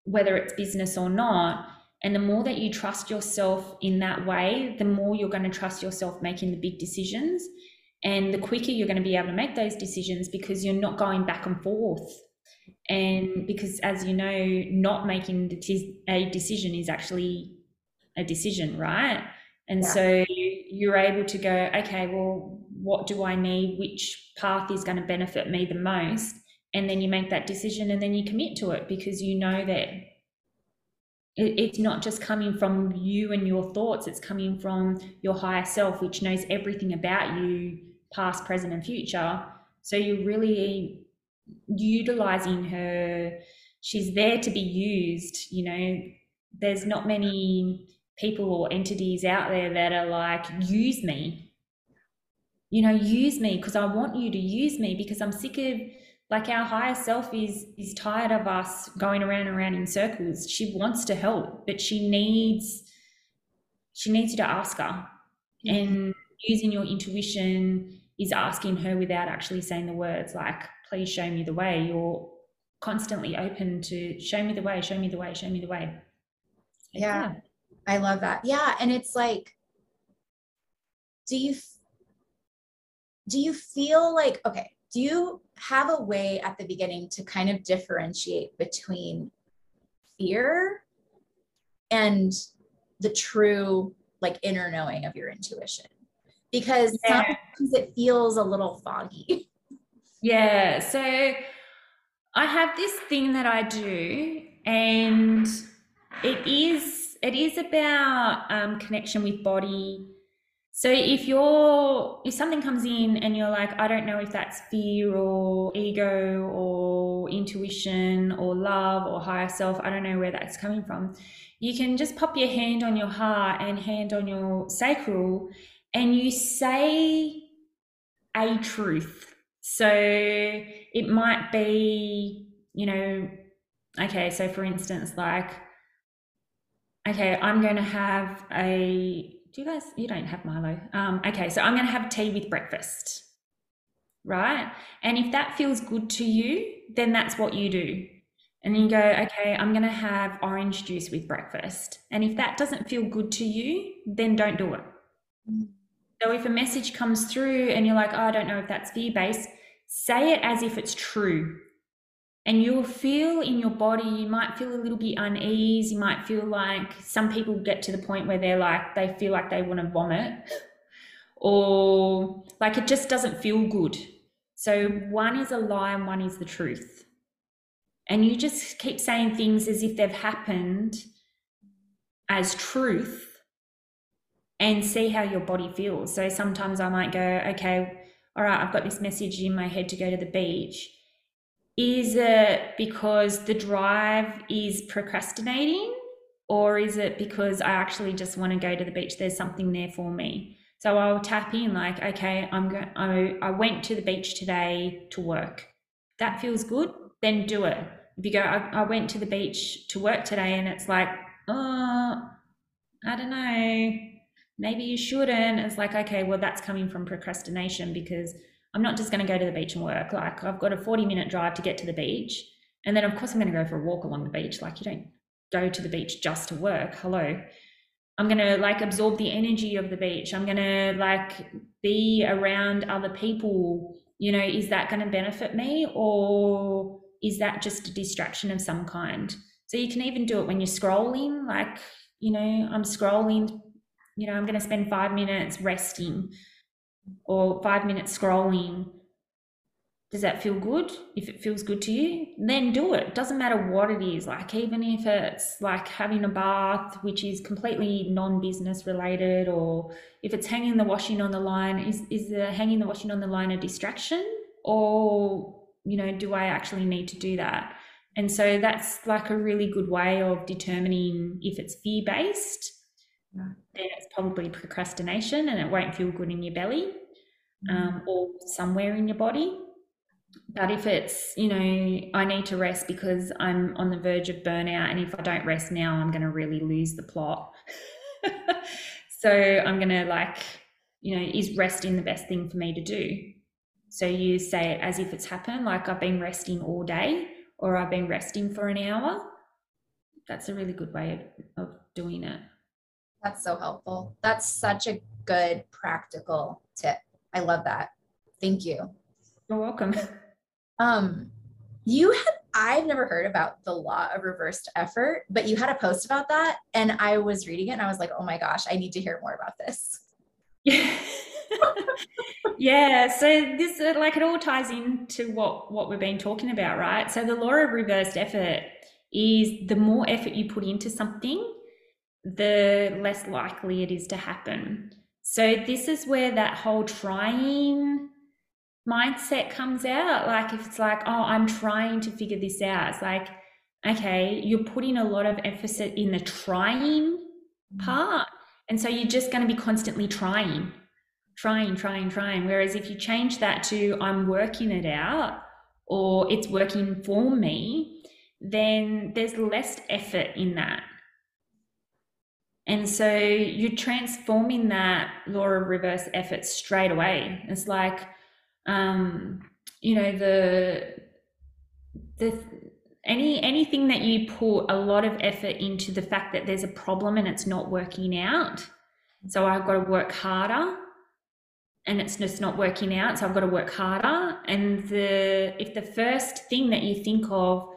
whether it's business or not. And the more that you trust yourself in that way, the more you're going to trust yourself making the big decisions and the quicker you're going to be able to make those decisions because you're not going back and forth. And because as you know not making a decision is actually a decision right? And yeah. so you're able to go okay well what do i need? Which path is going to benefit me the most? And then you make that decision and then you commit to it because you know that it's not just coming from you and your thoughts it's coming from your higher self which knows everything about you past, present, and future. So you're really utilizing her. She's there to be used. You know, there's not many people or entities out there that are like, use me. You know, use me because I want you to use me because I'm sick of like our higher self is is tired of us going around and around in circles. She wants to help, but she needs she needs you to ask her. Mm-hmm. And using your intuition is asking her without actually saying the words like, please show me the way. You're constantly open to show me the way, show me the way, show me the way. yeah. yeah. I love that. Yeah. And it's like, do you, do you feel like, okay, do you have a way at the beginning to kind of differentiate between fear and the true like inner knowing of your intuition because yeah. sometimes it feels a little foggy yeah so i have this thing that i do and it is it is about um, connection with body. So if you're if something comes in and you're like, I don't know if that's fear or ego or intuition or love or higher self, I don't know where that's coming from. You can just pop your hand on your heart and hand on your sacral and you say a truth. So it might be, you know, okay, so for instance, like okay, I'm going to have a, do you guys, you don't have Milo. Um, okay, so I'm going to have tea with breakfast, right? And if that feels good to you, then that's what you do. And then you go, okay, I'm going to have orange juice with breakfast. And if that doesn't feel good to you, then don't do it. Mm. So if a message comes through and you're like, oh, I don't know if that's fear based, say it as if it's true and you'll feel in your body you might feel a little bit unease you might feel like some people get to the point where they're like they feel like they want to vomit. Or like it just doesn't feel good. So one is a lie and one is the truth. And you just keep saying things as if they've happened as truth and see how your body feels. So sometimes i might go okay all right i've got this message in my head to go to the beach is it because the drive is procrastinating or is it because I actually just want to go to the beach? There's something there for me. So I'll tap in like, okay, I'm going, I, went to the beach today to work. That feels good. Then do it. If you go, I, I went to the beach to work today and it's like, oh, I don't know, maybe you shouldn't. It's like, okay, well, that's coming from procrastination because I'm not just going to go to the beach and work. Like I've got a 40 minute drive to get to the beach. And then of course I'm going to go for a walk along the beach. Like you don't go to the beach just to work. Hello. I'm going to like absorb the energy of the beach. I'm going to like be around other people. You know, is that going to benefit me or is that just a distraction of some kind? So you can even do it when you're scrolling, like, you know, I'm scrolling, you know, I'm going to spend five minutes resting or five minutes scrolling does that feel good? If it feels good to you then do it. Doesn't matter what it is. Like even if it's like having a bath which is completely non-business related or if it's hanging the washing on the line is is the hanging the washing on the line a distraction? Or you know do i actually need to do that? And so that's like a really good way of determining if it's fear based then it's probably procrastination and it won't feel good in your belly mm. um, or somewhere in your body. But if it's, you know, I need to rest because I'm on the verge of burnout, and if I don't rest now, I'm going to really lose the plot. so I'm going to, like, you know, is resting the best thing for me to do? So you say it as if it's happened, like I've been resting all day or I've been resting for an hour. That's a really good way of, of doing it. That's so helpful. That's such a good practical tip. I love that. Thank you. You're welcome. Um, you had I've never heard about the law of reversed effort, but you had a post about that, and I was reading it, and I was like, oh my gosh, I need to hear more about this. Yeah. yeah. So this uh, like it all ties into what what we've been talking about, right? So the law of reversed effort is the more effort you put into something, the less likely it is to happen. So, this is where that whole trying mindset comes out. Like, if it's like, oh, I'm trying to figure this out, it's like, okay, you're putting a lot of emphasis in the trying mm. part. And so you're just going to be constantly trying, trying, trying, trying. Whereas if you change that to I'm working it out or it's working for me, then there's less effort in that. And so you're transforming that law of reverse effort straight away. It's like, um, you know, the the any anything that you put a lot of effort into the fact that there's a problem and it's not working out. So I've got to work harder and it's just not working out. So I've got to work harder. And the if the first thing that you think of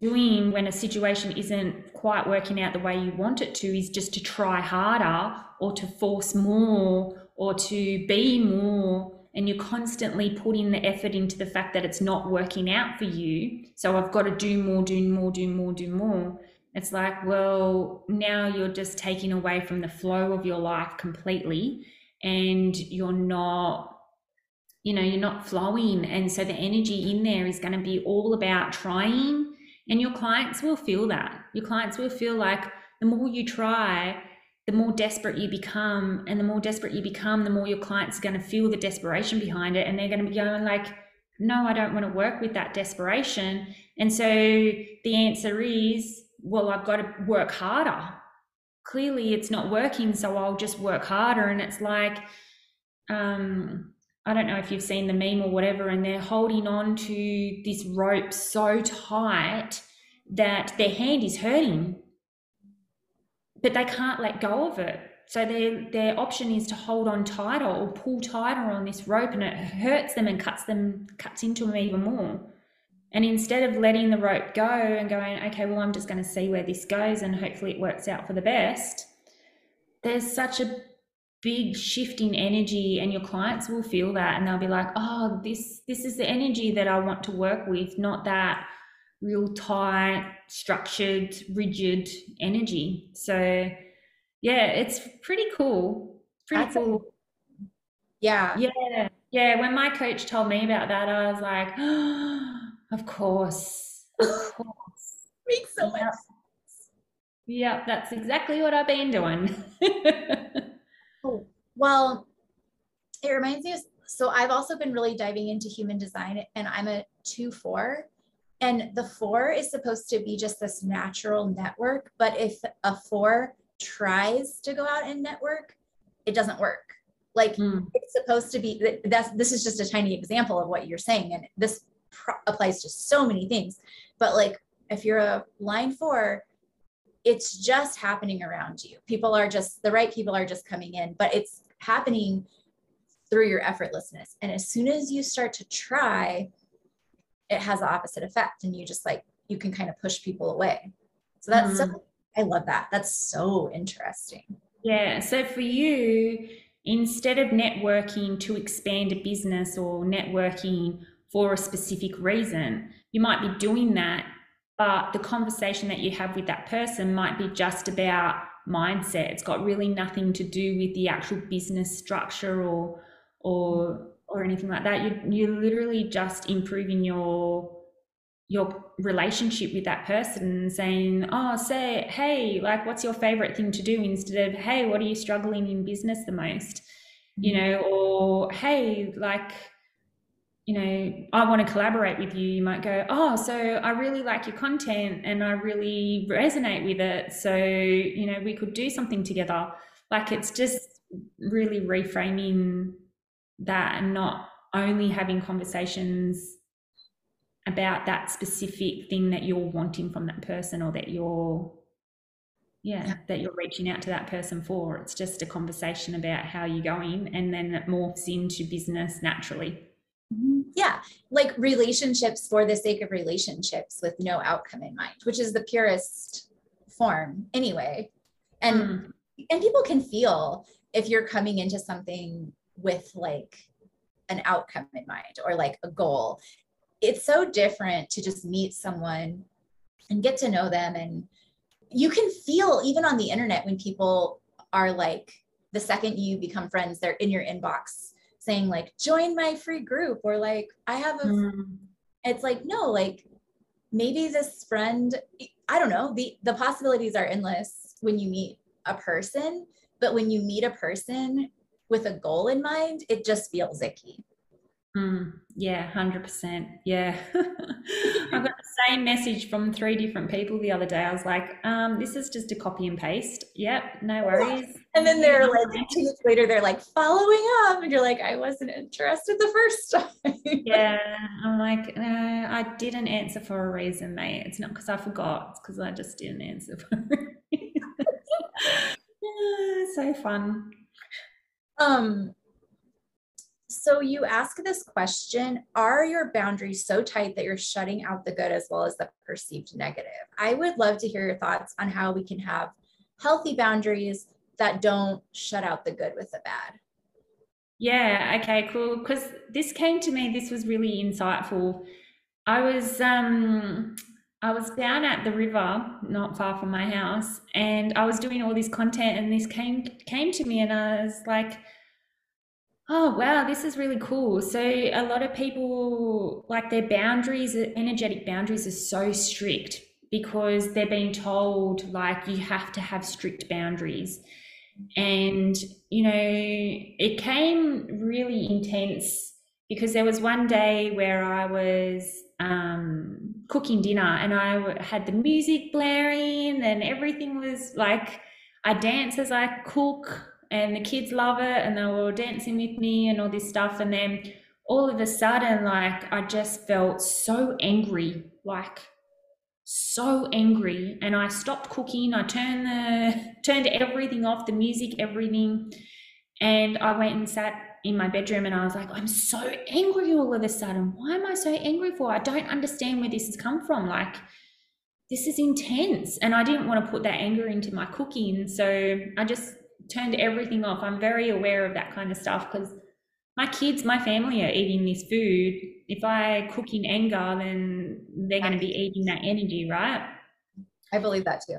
doing when a situation isn't quite working out the way you want it to is just to try harder or to force more or to be more. And you're constantly putting the effort into the fact that it's not working out for you. So i've got to do more do more do more do more. It's like well now you're just taking away from the flow of your life completely and you're not you know you're not flowing. And so the energy in there is going to be all about trying and your clients will feel that. Your clients will feel like the more you try, the more desperate you become. And the more desperate you become, the more your clients are going to feel the desperation behind it. And they're going to be going like, no, I don't want to work with that desperation. And so the answer is, well, I've got to work harder. Clearly it's not working, so I'll just work harder. And it's like, um, I don't know if you've seen the meme or whatever, and they're holding on to this rope so tight that their hand is hurting, but they can't let go of it. So their their option is to hold on tighter or pull tighter on this rope, and it hurts them and cuts them cuts into them even more. And instead of letting the rope go and going, okay, well, I'm just going to see where this goes, and hopefully it works out for the best. There's such a big shift in energy and your clients will feel that and they'll be like oh this this is the energy that i want to work with not that real tight structured rigid energy. So yeah it's pretty cool. Pretty That's cool. a, yeah. Yeah. Yeah when my coach told me about that i was like oh, of course of course. Makes so much sense. Yeah that's exactly what i've been doing Oh, well, it reminds me of, so I've also been really diving into human design and I'm a 2 4. And the four is supposed to be just this natural network. But if a four tries to go out and network, it doesn't work. Like mm. it's supposed to be that's this is just a tiny example of what you're saying. And this pro- applies to so many things. But like if you're a line four, it's just happening around you. People are just, the right people are just coming in, but it's happening through your effortlessness. And as soon as you start to try, it has the opposite effect. And you just like, you can kind of push people away. So that's, mm. so, I love that. That's so interesting. Yeah. So for you, instead of networking to expand a business or networking for a specific reason, you might be doing that but the conversation that you have with that person might be just about mindset. It's got really nothing to do with the actual business structure or or or anything like that. You you're literally just improving your your relationship with that person and saying oh say hey like what's your favorite thing to do instead of hey what are you struggling in business the most? You mm-hmm. know or hey like you know, I want to collaborate with you, you might go, Oh, so I really like your content and I really resonate with it. So, you know, we could do something together. Like it's just really reframing that and not only having conversations about that specific thing that you're wanting from that person or that you're yeah, that you're reaching out to that person for. It's just a conversation about how you're going and then it morphs into business naturally. Yeah, like relationships for the sake of relationships with no outcome in mind, which is the purest form anyway. And mm. and people can feel if you're coming into something with like an outcome in mind or like a goal. It's so different to just meet someone and get to know them and you can feel even on the internet when people are like the second you become friends they're in your inbox saying like join my free group or like i have a mm. it's like no like maybe this friend i don't know the the possibilities are endless when you meet a person, but when you meet a person with a goal in mind, it just feels icky. Mm, yeah, 100%. Yeah. I got the same message from three different people the other day. I was like, um, this is just a copy and paste. Yep, no worries. And then they're like, two weeks later, they're like following up. And you're like, I wasn't interested the first time. yeah. I'm like, no, I didn't answer for a reason, mate. It's not because I forgot, it's because I just didn't answer for a reason. so fun. Um, so you ask this question Are your boundaries so tight that you're shutting out the good as well as the perceived negative? I would love to hear your thoughts on how we can have healthy boundaries that don't shut out the good with the bad. Yeah, okay, cool. Because this came to me, this was really insightful. I was um I was down at the river, not far from my house, and I was doing all this content and this came came to me and I was like, Oh, wow, this is really cool. So, a lot of people like their boundaries, energetic boundaries, are so strict because they're being told, like, you have to have strict boundaries. And, you know, it came really intense because there was one day where I was um, cooking dinner and I had the music blaring and everything was like, I dance as I cook and the kids love it and they were dancing with me and all this stuff. And then all of a sudden like i just felt so angry like so angry and i stopped cooking. I turned the turned everything off the music everything. And i went and sat in my bedroom and i was like i'm so angry all of a sudden. Why am i so angry for? I don't understand where this has come from. Like this is intense. And i didn't want to put that anger into my cooking so i just turned everything off. I'm very aware of that kind of stuff because my kids, my family are eating this food. If I cook in anger, then they're going to be eating that energy, right? I believe that too.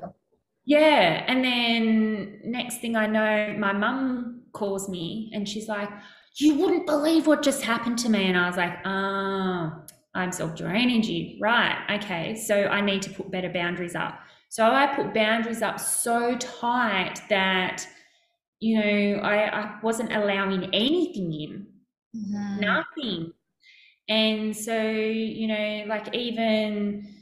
Yeah. And then next thing I know, my mum calls me and she's like, You wouldn't believe what just happened to me. And I was like, ah, Oh, I absorbed your energy. Right. Okay. So I need to put better boundaries up. So I put boundaries up so tight that you know, I, I wasn't allowing anything in, mm-hmm. nothing. And so, you know, like even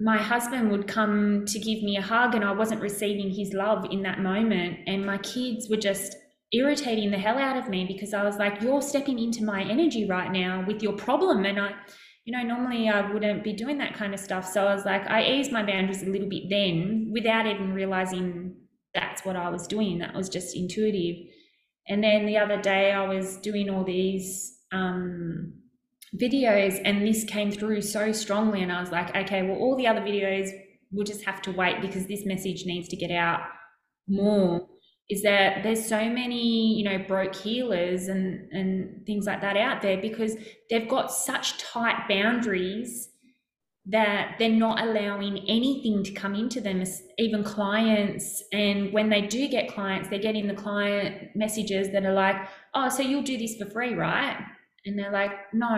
my husband would come to give me a hug and I wasn't receiving his love in that moment. And my kids were just irritating the hell out of me because I was like, you're stepping into my energy right now with your problem. And I, you know, normally I wouldn't be doing that kind of stuff. So I was like, I eased my boundaries a little bit then without even realizing that's what I was doing. That was just intuitive. And then the other day I was doing all these um, videos and this came through so strongly. And I was like, okay, well, all the other videos will just have to wait because this message needs to get out more. Is that there's so many, you know, broke healers and and things like that out there because they've got such tight boundaries that they're not allowing anything to come into them, even clients. And when they do get clients, they're getting the client messages that are like, oh, so you'll do this for free, right? And they're like, no.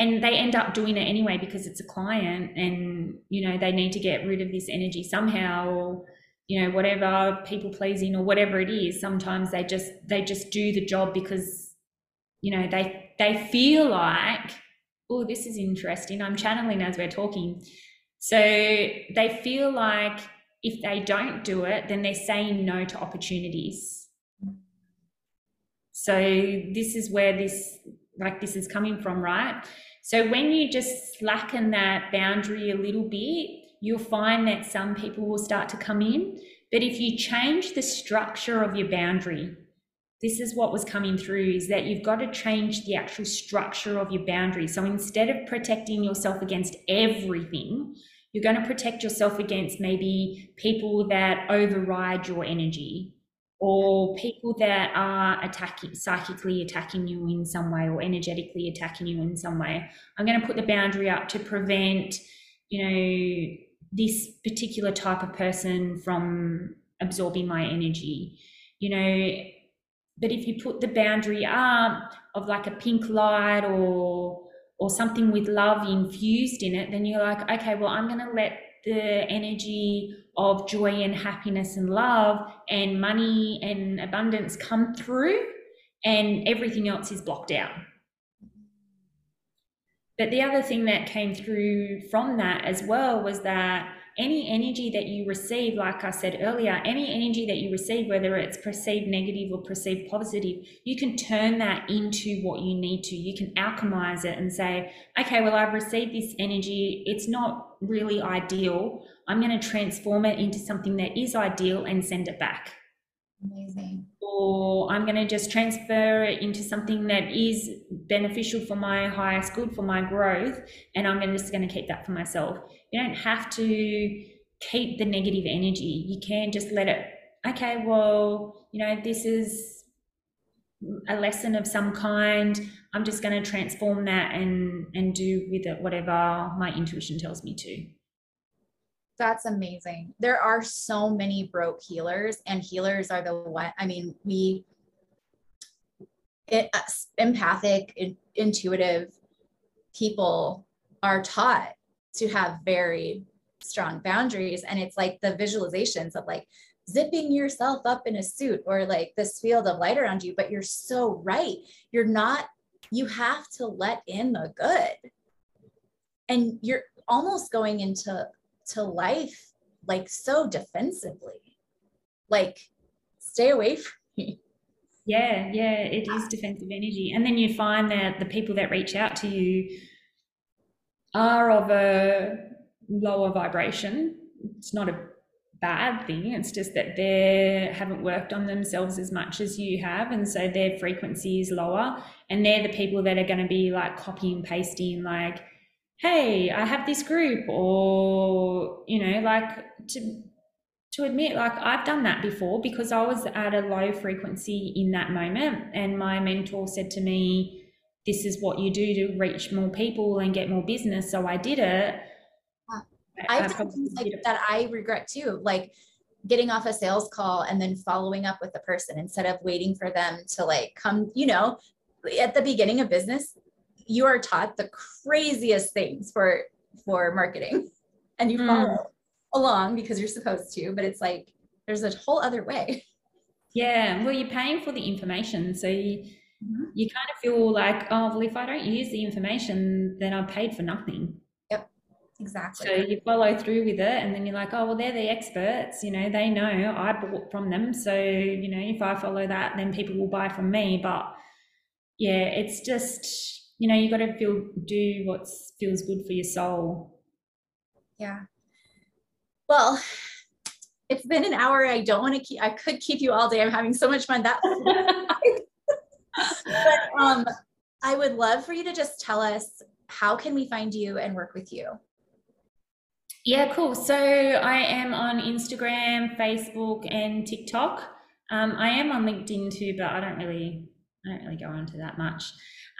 And they end up doing it anyway because it's a client and, you know, they need to get rid of this energy somehow or, you know, whatever people pleasing or whatever it is. Sometimes they just, they just do the job because, you know, they, they feel like oh, this is interesting. I'm channeling as we're talking. So they feel like if they don't do it, then they're saying no to opportunities. So this is where this, like, this is coming from, right? So when you just slacken that boundary a little bit, you'll find that some people will start to come in. But if you change the structure of your boundary, this is what was coming through is that you've got to change the actual structure of your boundaries. So instead of protecting yourself against everything, you're going to protect yourself against maybe people that override your energy or people that are attacking psychically attacking you in some way or energetically attacking you in some way. I'm going to put the boundary up to prevent, you know, this particular type of person from absorbing my energy. You know, but if you put the boundary up of like a pink light or or something with love infused in it, then you're like, okay, well, I'm going to let the energy of joy and happiness and love and money and abundance come through and everything else is blocked out. But the other thing that came through from that as well was that any energy that you receive, like I said earlier, any energy that you receive, whether it's perceived negative or perceived positive, you can turn that into what you need to. You can alchemize it and say, okay, well, I've received this energy. It's not really ideal. I'm going to transform it into something that is ideal and send it back. Amazing. Or I'm going to just transfer it into something that is beneficial for my highest good, for my growth, and I'm just going to keep that for myself. You don't have to keep the negative energy. You can just let it, okay, well, you know, this is a lesson of some kind. I'm just going to transform that and and do with it whatever my intuition tells me to. That's amazing. There are so many broke healers, and healers are the one. I mean, we it, empathic, in, intuitive people are taught to have very strong boundaries, and it's like the visualizations of like zipping yourself up in a suit or like this field of light around you. But you're so right. You're not. You have to let in the good, and you're almost going into to life like so defensively. Like, stay away from me. Yeah, yeah, it is defensive energy. And then you find that the people that reach out to you are of a lower vibration. It's not a bad thing. It's just that they haven't worked on themselves as much as you have. And so their frequency is lower. And they're the people that are going to be like copying, pasting, like, hey i have this group or you know like to to admit like i've done that before because i was at a low frequency in that moment and my mentor said to me this is what you do to reach more people and get more business so i did it. I've done things like that i regret too like getting off a sales call and then following up with the person instead of waiting for them to like come you know at the beginning of business you are taught the craziest things for for marketing and you mm. follow along because you're supposed to but it's like there's a whole other way. Yeah well you're paying for the information so you mm-hmm. you kind of feel like oh well if i don't use the information then i'm paid for nothing. Yep. Exactly. So you follow through with it and then you're like oh well they're the experts you know they know. I bought from them. So you know if i follow that then people will buy from me. But yeah it's just you know you got to feel do what feels good for your soul. Yeah. Well it's been an hour. I don't want to keep i could keep you all day. I'm having so much fun. That but um i would love for you to just tell us how can we find you and work with you yeah cool so i am on instagram facebook and tiktok um, i am on linkedin too but i don't really i don't really go onto that much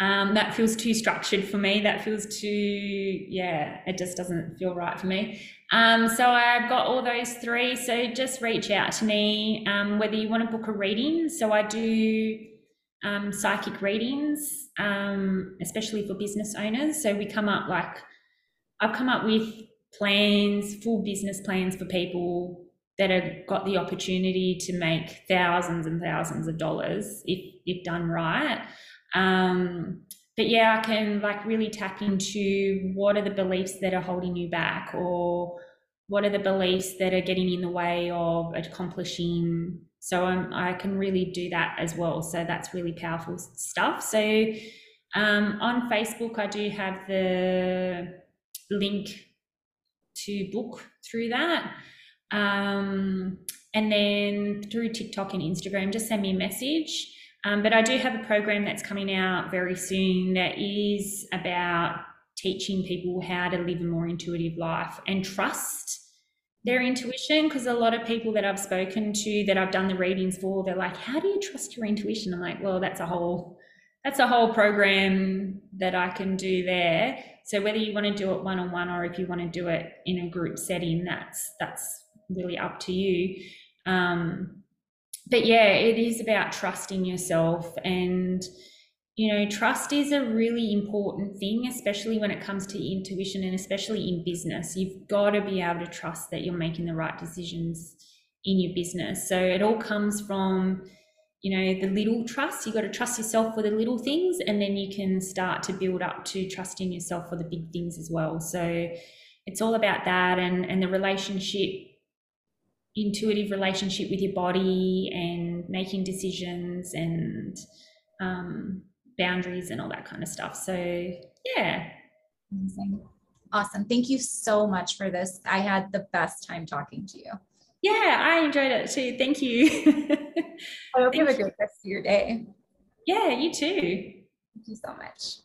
um, that feels too structured for me. That feels too, yeah, it just doesn't feel right for me. Um, so I've got all those three. So just reach out to me, um, whether you want to book a reading. So I do um, psychic readings, um, especially for business owners. So we come up like, I've come up with plans, full business plans for people that have got the opportunity to make thousands and thousands of dollars if, if done right. Um, but yeah, I can like really tap into what are the beliefs that are holding you back or what are the beliefs that are getting in the way of accomplishing. So I'm, I can really do that as well. So that's really powerful stuff. So um, on Facebook, I do have the link to book through that. Um, and then through TikTok and Instagram, just send me a message. Um, but I do have a program that's coming out very soon that is about teaching people how to live a more intuitive life and trust their intuition because a lot of people that I've spoken to that I've done the readings for they're like how do you trust your intuition? I'm like well that's a whole that's a whole program that I can do there. So whether you want to do it one on one or if you want to do it in a group setting that's that's really up to you. Um, but yeah, it is about trusting yourself and you know, trust is a really important thing, especially when it comes to intuition and especially in business. You've got to be able to trust that you're making the right decisions in your business. So it all comes from, you know, the little trust. You've got to trust yourself for the little things, and then you can start to build up to trusting yourself for the big things as well. So it's all about that and, and the relationship, intuitive relationship with your body and making decisions and, um, boundaries and all that kind of stuff. So, yeah. Amazing. Awesome. Thank you so much for this. I had the best time talking to you. Yeah, I enjoyed it too. Thank you. I hope you have a great rest of your day. Yeah, you too. Thank you so much.